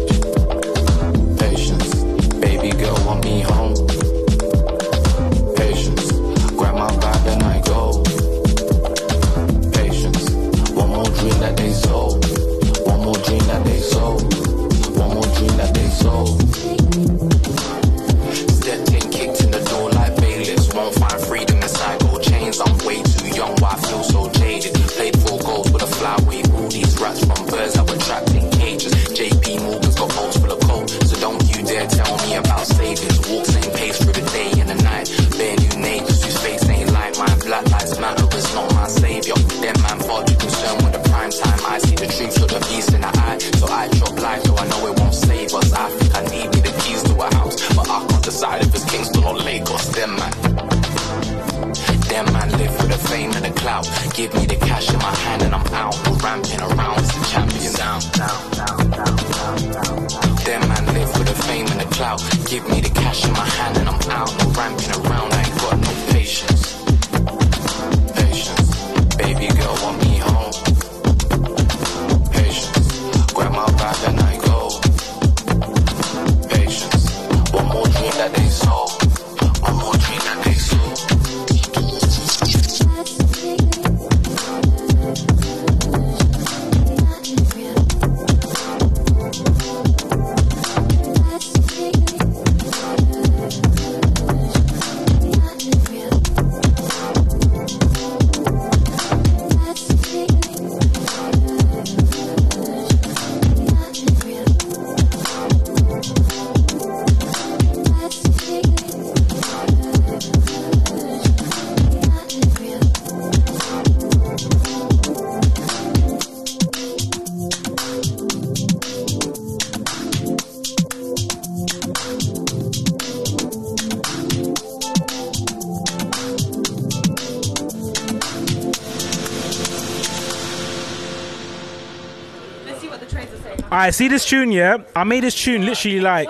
I see this tune, yeah. I made this tune literally like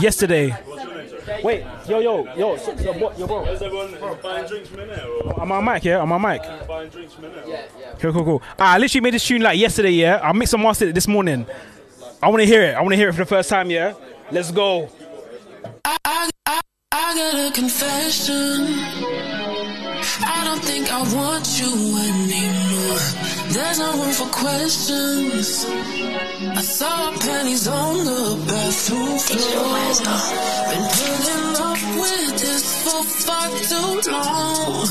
yesterday. Wait, yo, yo, yo, so, so what, yo, bro? Is everyone buying drinks from in there? Or? I'm on my mic, yeah. I'm on my mic. Buying drinks from in there? Yeah, yeah. Cool, cool, cool. Ah, I literally made this tune like yesterday, yeah. I mixed and mastered it this morning. I want to hear it. I want to hear it for the first time, yeah. Let's go. I, I, I, I got a confession. Don't think I want you anymore. There's no room for questions. I saw panties on the bathroom floor. Been putting up with this for far too long.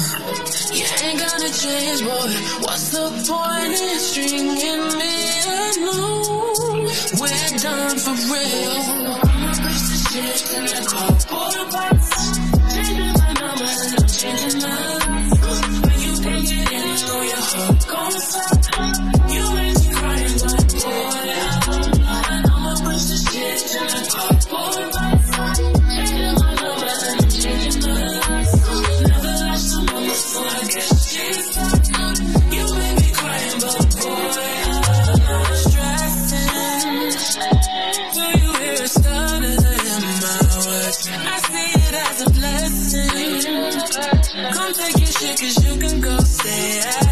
You ain't gonna change, boy. What's the point in stringing me along? We're done for real. The shit the past. Changing my number I'm changing my Come take your shit, cause you can go stay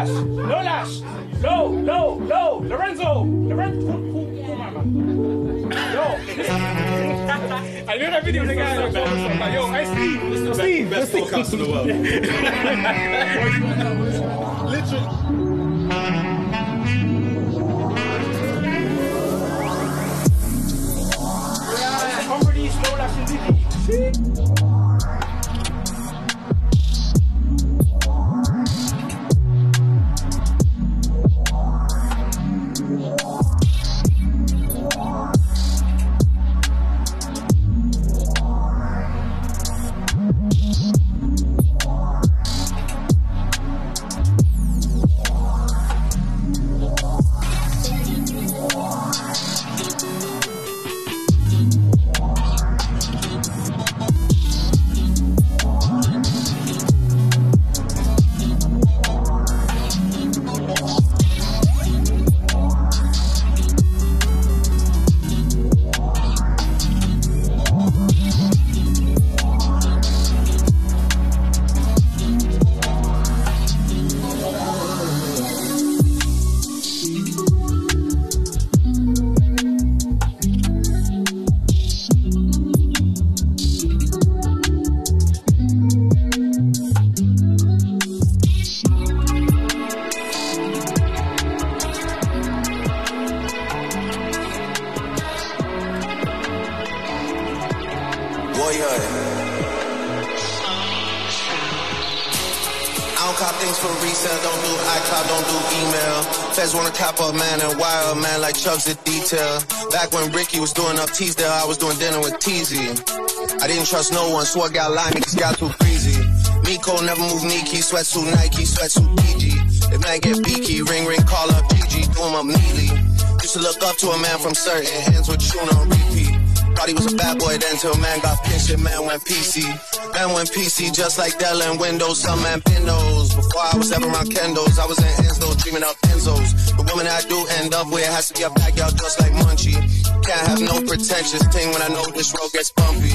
Hey, low lash, Loelash, low, low, low, Lorenzo, Lorenzo. Yo, I know that video, the guy, like, like, yo, hey Steve, Steve, best podcast in the world. Literally. Come for these Loelash and Diddy. Man and wild man like Chubbs at detail. Back when Ricky was doing up Teasdale, I was doing dinner with Teasy. I didn't trust no one, so I got line niggas got too crazy. Miko never move Nike, sweatsuit Nike, sweatsuit PG. If man get beaky, ring ring, call up PG, do him up neatly. Used to look up to a man from certain hands with tuna on repeat. Thought he was a bad boy then till man got pinched and man went PC. Man went PC just like Dell and Windows, some man Windows. Before I was ever around Kendos, I was in Enzo dreaming of Enzos. The woman I do end up with has to be a backyard just like Munchie. Can't have no pretentious thing when I know this road gets bumpy.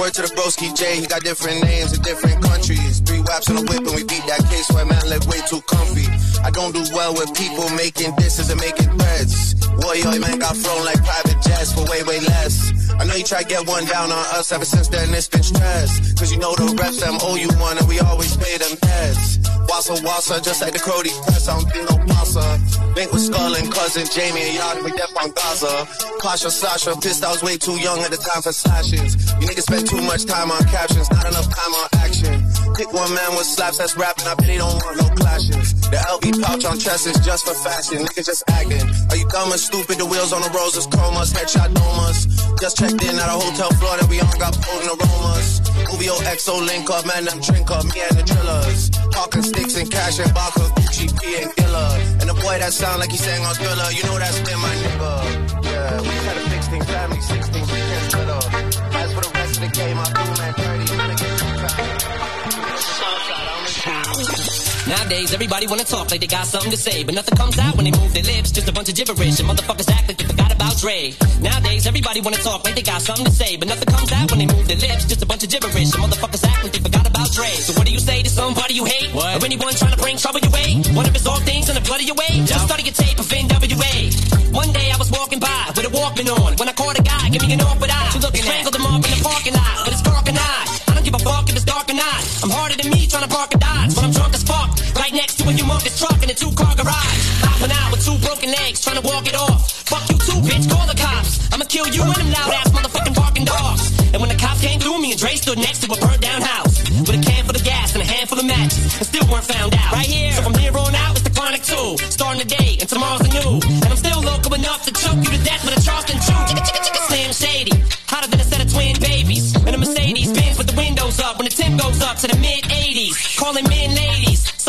Word to the broski J, he got different names in different countries. Three waps on a whip and we beat that case where man live way too comfy. I don't do well with people making disses and making threads. Warrior man got flown like private jets for way, way less. I know you try to get one down on us ever since then it's been stress. Cause you know the reps them owe you one and we always pay them debts. Wassa wassa, just like the Cody press, I don't think no passa. Link with Skull and cousin Jamie and y'all we deaf on Gaza. Kasha Sasha, pissed I was way too young at the time for slashes. You niggas spend too much time on captions, not enough time on action. Pick one man with slaps that's rapping, I bet he don't want no clashes. The LB pouch on chest is just for fashion, niggas just acting. Are you and stupid? The wheels on the roses, chromas, headshot domas. Just checked in at a hotel floor that we all got potent aromas. Uvio XO link up, man, them drink up, me and the drillers. Talking sticks and cash and vodka, Gucci, P and Killer. And the boy that sound like he sang on Thriller, you know that's been my nigga. Yeah, we had a 16 family, 16 weekend splitter. As for the rest of the game, I Nowadays, everybody wanna talk like they got something to say, but nothing comes out when they move their lips. Just a bunch of gibberish, and motherfuckers act like they forgot about Dre. Nowadays, everybody wanna talk like they got something to say, but nothing comes out when they move their lips. Just a bunch of gibberish, and motherfuckers act like they forgot about Dre. So what do you say to somebody you hate, what? or anyone trying to bring trouble your way? One of his old things in the blood of your way. Just study your tape of NWA. One day I was walking by with a Walkman on when I caught a guy, give me an awkward eye. She looking strangled him off in the parking lot with his dark and eye. I don't give a fuck if it's dark or not. I'm harder than me trying to park a Dodge, but I'm drunk as fuck. Next to a humongous truck in a two-car garage. Hopping out with two broken legs, trying to walk it off. Fuck you too, bitch, call the cops. I'ma kill you and them loud-ass motherfucking barking dogs. And when the cops came through, me and Dre stood next to a burnt-down house. With a can full of gas and a handful of matches. And still weren't found out. Right here, so from here on out, it's the chronic two. Starting today, and tomorrow's a new. And I'm still local enough to choke you to death with a Charleston chew. Slim Shady. Hotter than a set of twin babies. And a Mercedes Benz with the windows up when the temp goes up to the mid 80s. Calling men ladies.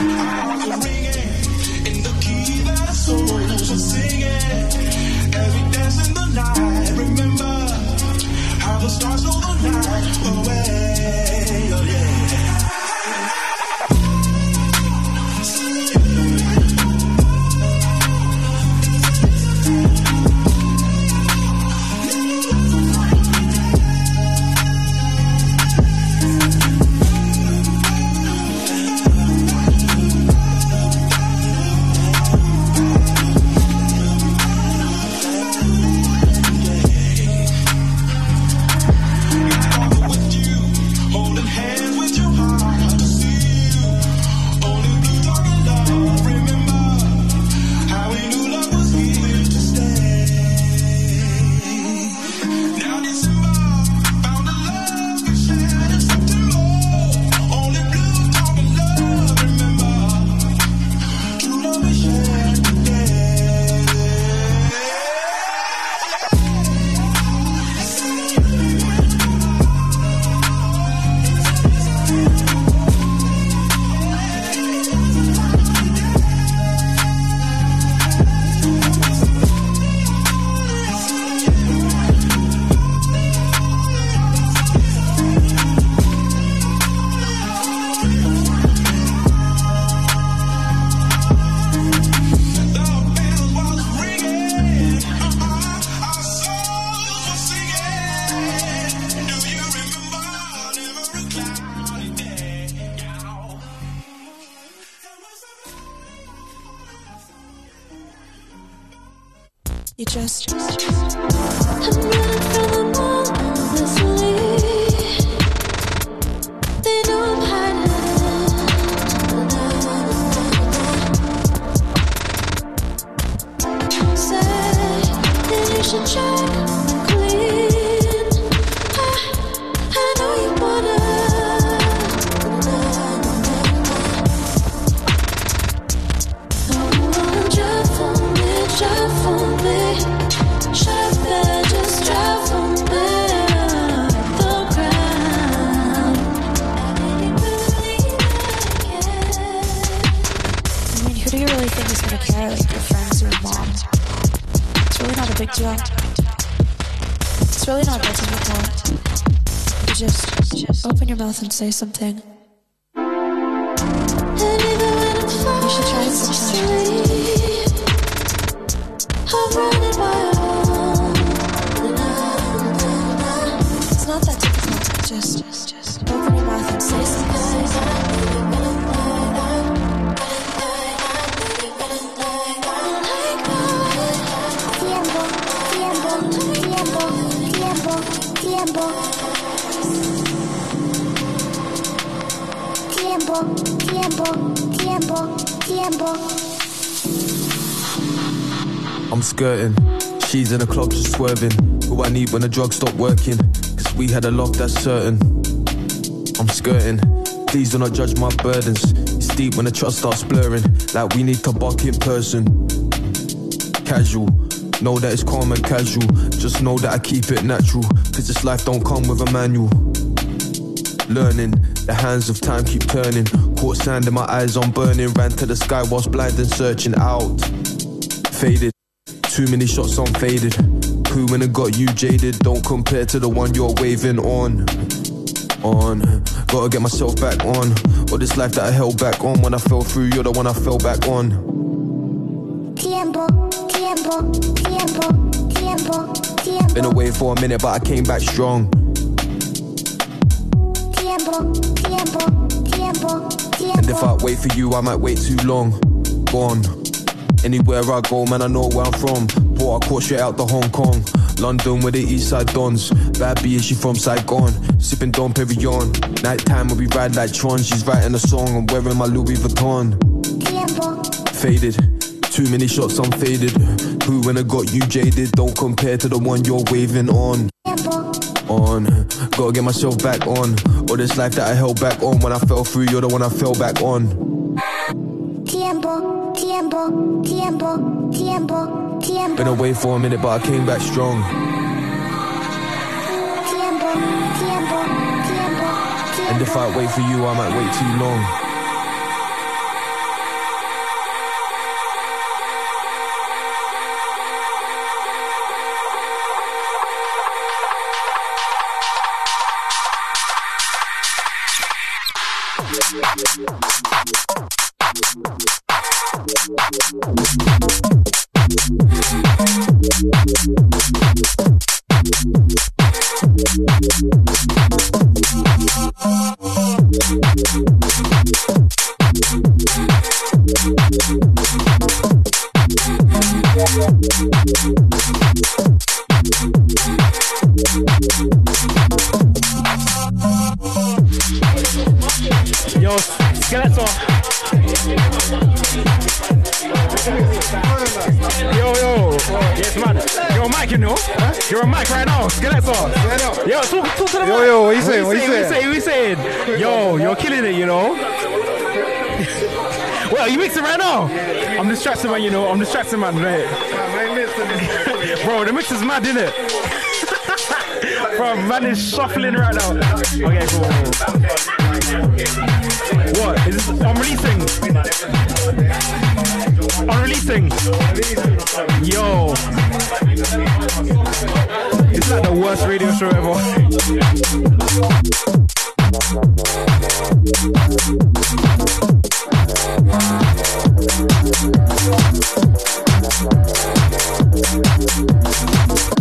remember in the keyboard so you go evidence in the night remember how the stars stole the night and say something. Swerving. Who I need when the drugs stop working. Cause we had a love that's certain. I'm skirting. Please do not judge my burdens. It's deep when the trust starts blurring. Like we need to buck in person. Casual. Know that it's calm and casual. Just know that I keep it natural. Cause this life don't come with a manual. Learning, the hands of time keep turning. Caught sand in my eyes on burning. Ran to the sky whilst blind and searching out. Faded. Too many shots on faded. Who when it got you jaded? Don't compare to the one you're waving on. On. Gotta get myself back on. Or this life that I held back on when I fell through, you're the one I fell back on. Tiempo, tiempo, tiempo, tiempo, tiempo, Been away for a minute, but I came back strong. tiempo, tiempo, tiempo, And if. I wait for you, I might wait too long. Gone. Anywhere I go, man, I know where I'm from. Bought a court straight out to Hong Kong. London with the east side dons. Bad B, she from Saigon. Sipping Dom Perignon. Nighttime when we ride like Tron. She's writing a song. I'm wearing my Louis Vuitton. Faded. Too many shots, I'm faded. Who when I got you jaded? Don't compare to the one you're waving on. On. Gotta get myself back on. All this life that I held back on. When I fell through, you're the one I fell back on. tiempo, tiempo, tiempo, tiempo, tiempo, Been away for a minute, but I came back strong. tiempo, And if I wait for you, I might wait too long. You know? well, you mixing right now? I'm the distracted, man, you know? I'm the distracted, man. Right? Bro, the mix is mad, isn't it? Bro, man is shuffling right now. Okay, cool. What? Is this I'm releasing? I'm releasing. Yo. It's like the worst radio show it. Thank you.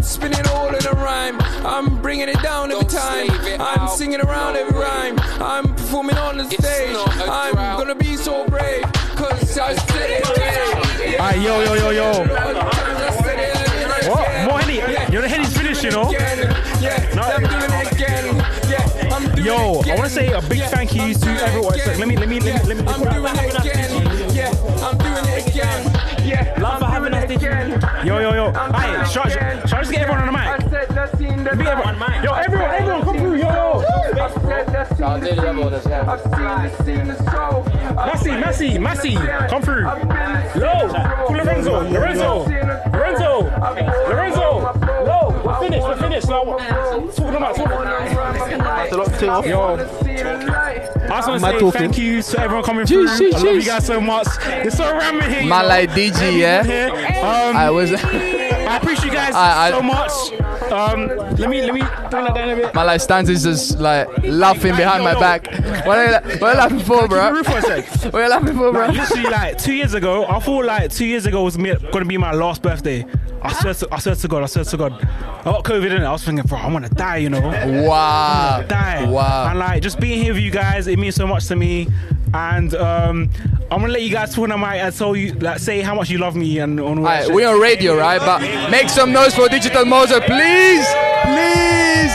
I'm spinning all in a rhyme. I'm bringing it down every time. I'm singing around every rhyme. I'm performing on the stage. not a I'm gonna be so brave. Cause I said it again. Alright, yo, yo, yo, yo. I said it again. What? More Henny? Yo, the Henny's finished, you know? Yeah, No. I'm doing it again. Yeah, I'm doing Yo, it again. I want to say a big Yeah, thank you I'm to everyone. So again. let me, let me, let me, let me. I'm doing it again. Yeah, Love for I'm having us, it again. Yo, yo, yo. I'm Hey, doing it shall, again. shall I just get everyone on the I mic? said that's in the Be everyone. Yo, everyone, everyone, come through, yo, yo. I said that's in the I'll do the other one as well. I've seen the scene, the soul. Massie, Massie, Massie, come through. Yo, to Lorenzo, Lorenzo, Lorenzo, Lorenzo. Yo, we're finished, we're finished. Now, talk to them out, talk That's a lot to take off. Yo, I just want to say talking? thank you to everyone coming through. Jeez, I jeez, love you jeez. guys so much. It's so random here. Man know. like DG, yeah? Um, I was. I appreciate you guys I- I- so much. Um, let me let me bring that down a bit. Man like Stans is just like laughing behind my back. What are you, what are you laughing for, bro? roof for a sec. What are you laughing for, bro? Like, literally, like two years ago, I thought like two years ago was me- gonna be my last birthday. I swear, to, I swear to God, I swear to God. I got COVID in it. I was thinking, bro, I want to die, you know. Wow. Die. Wow. And like just being here with you guys, it means so much to me. And um, I'm gonna let you guys talk on my mic and tell you, like, say how much you love me and on all that Alright, shit. we on radio, right? But make some noise for Digital Mozart, please, please.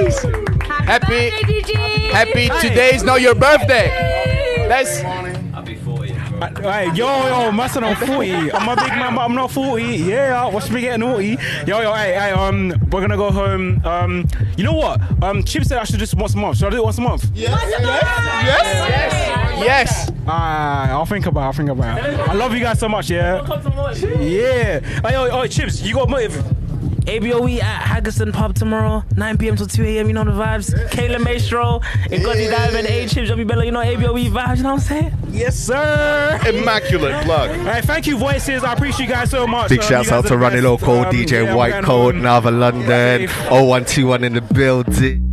Jeez. Happy, happy. Today's not your birthday. Let's. Right, yo, yo, Master, I'm 40. I'm a big man, but I'm not 40. Yeah, watch me getting naughty. Yo, yo, hey, hey, um, we're gonna go home. Um, you know what? Um, Chip said I should do this once a month. Should I do it once a month? Yes. Yes. Yes. Ah, I'll think about it. I'll think about it. I love you guys so much, yeah? Yeah. Hey, yo, yo, Chips, you got motive. ABOE at Haggerston Pub tomorrow, 9 p.m. till 2 a.m. You know the vibes. K Le Maestro, and Gotti Diamond, AyChibs, Joby Bella. You know ABOE vibes. You know what I'm saying? Yes, sir. Immaculate plug. All right, thank you, voices. I appreciate you guys so much. Big Um, shouts out to the Running best. Um, DJ yeah, White going Code, home. Nava London, Safe. 0121 in the building.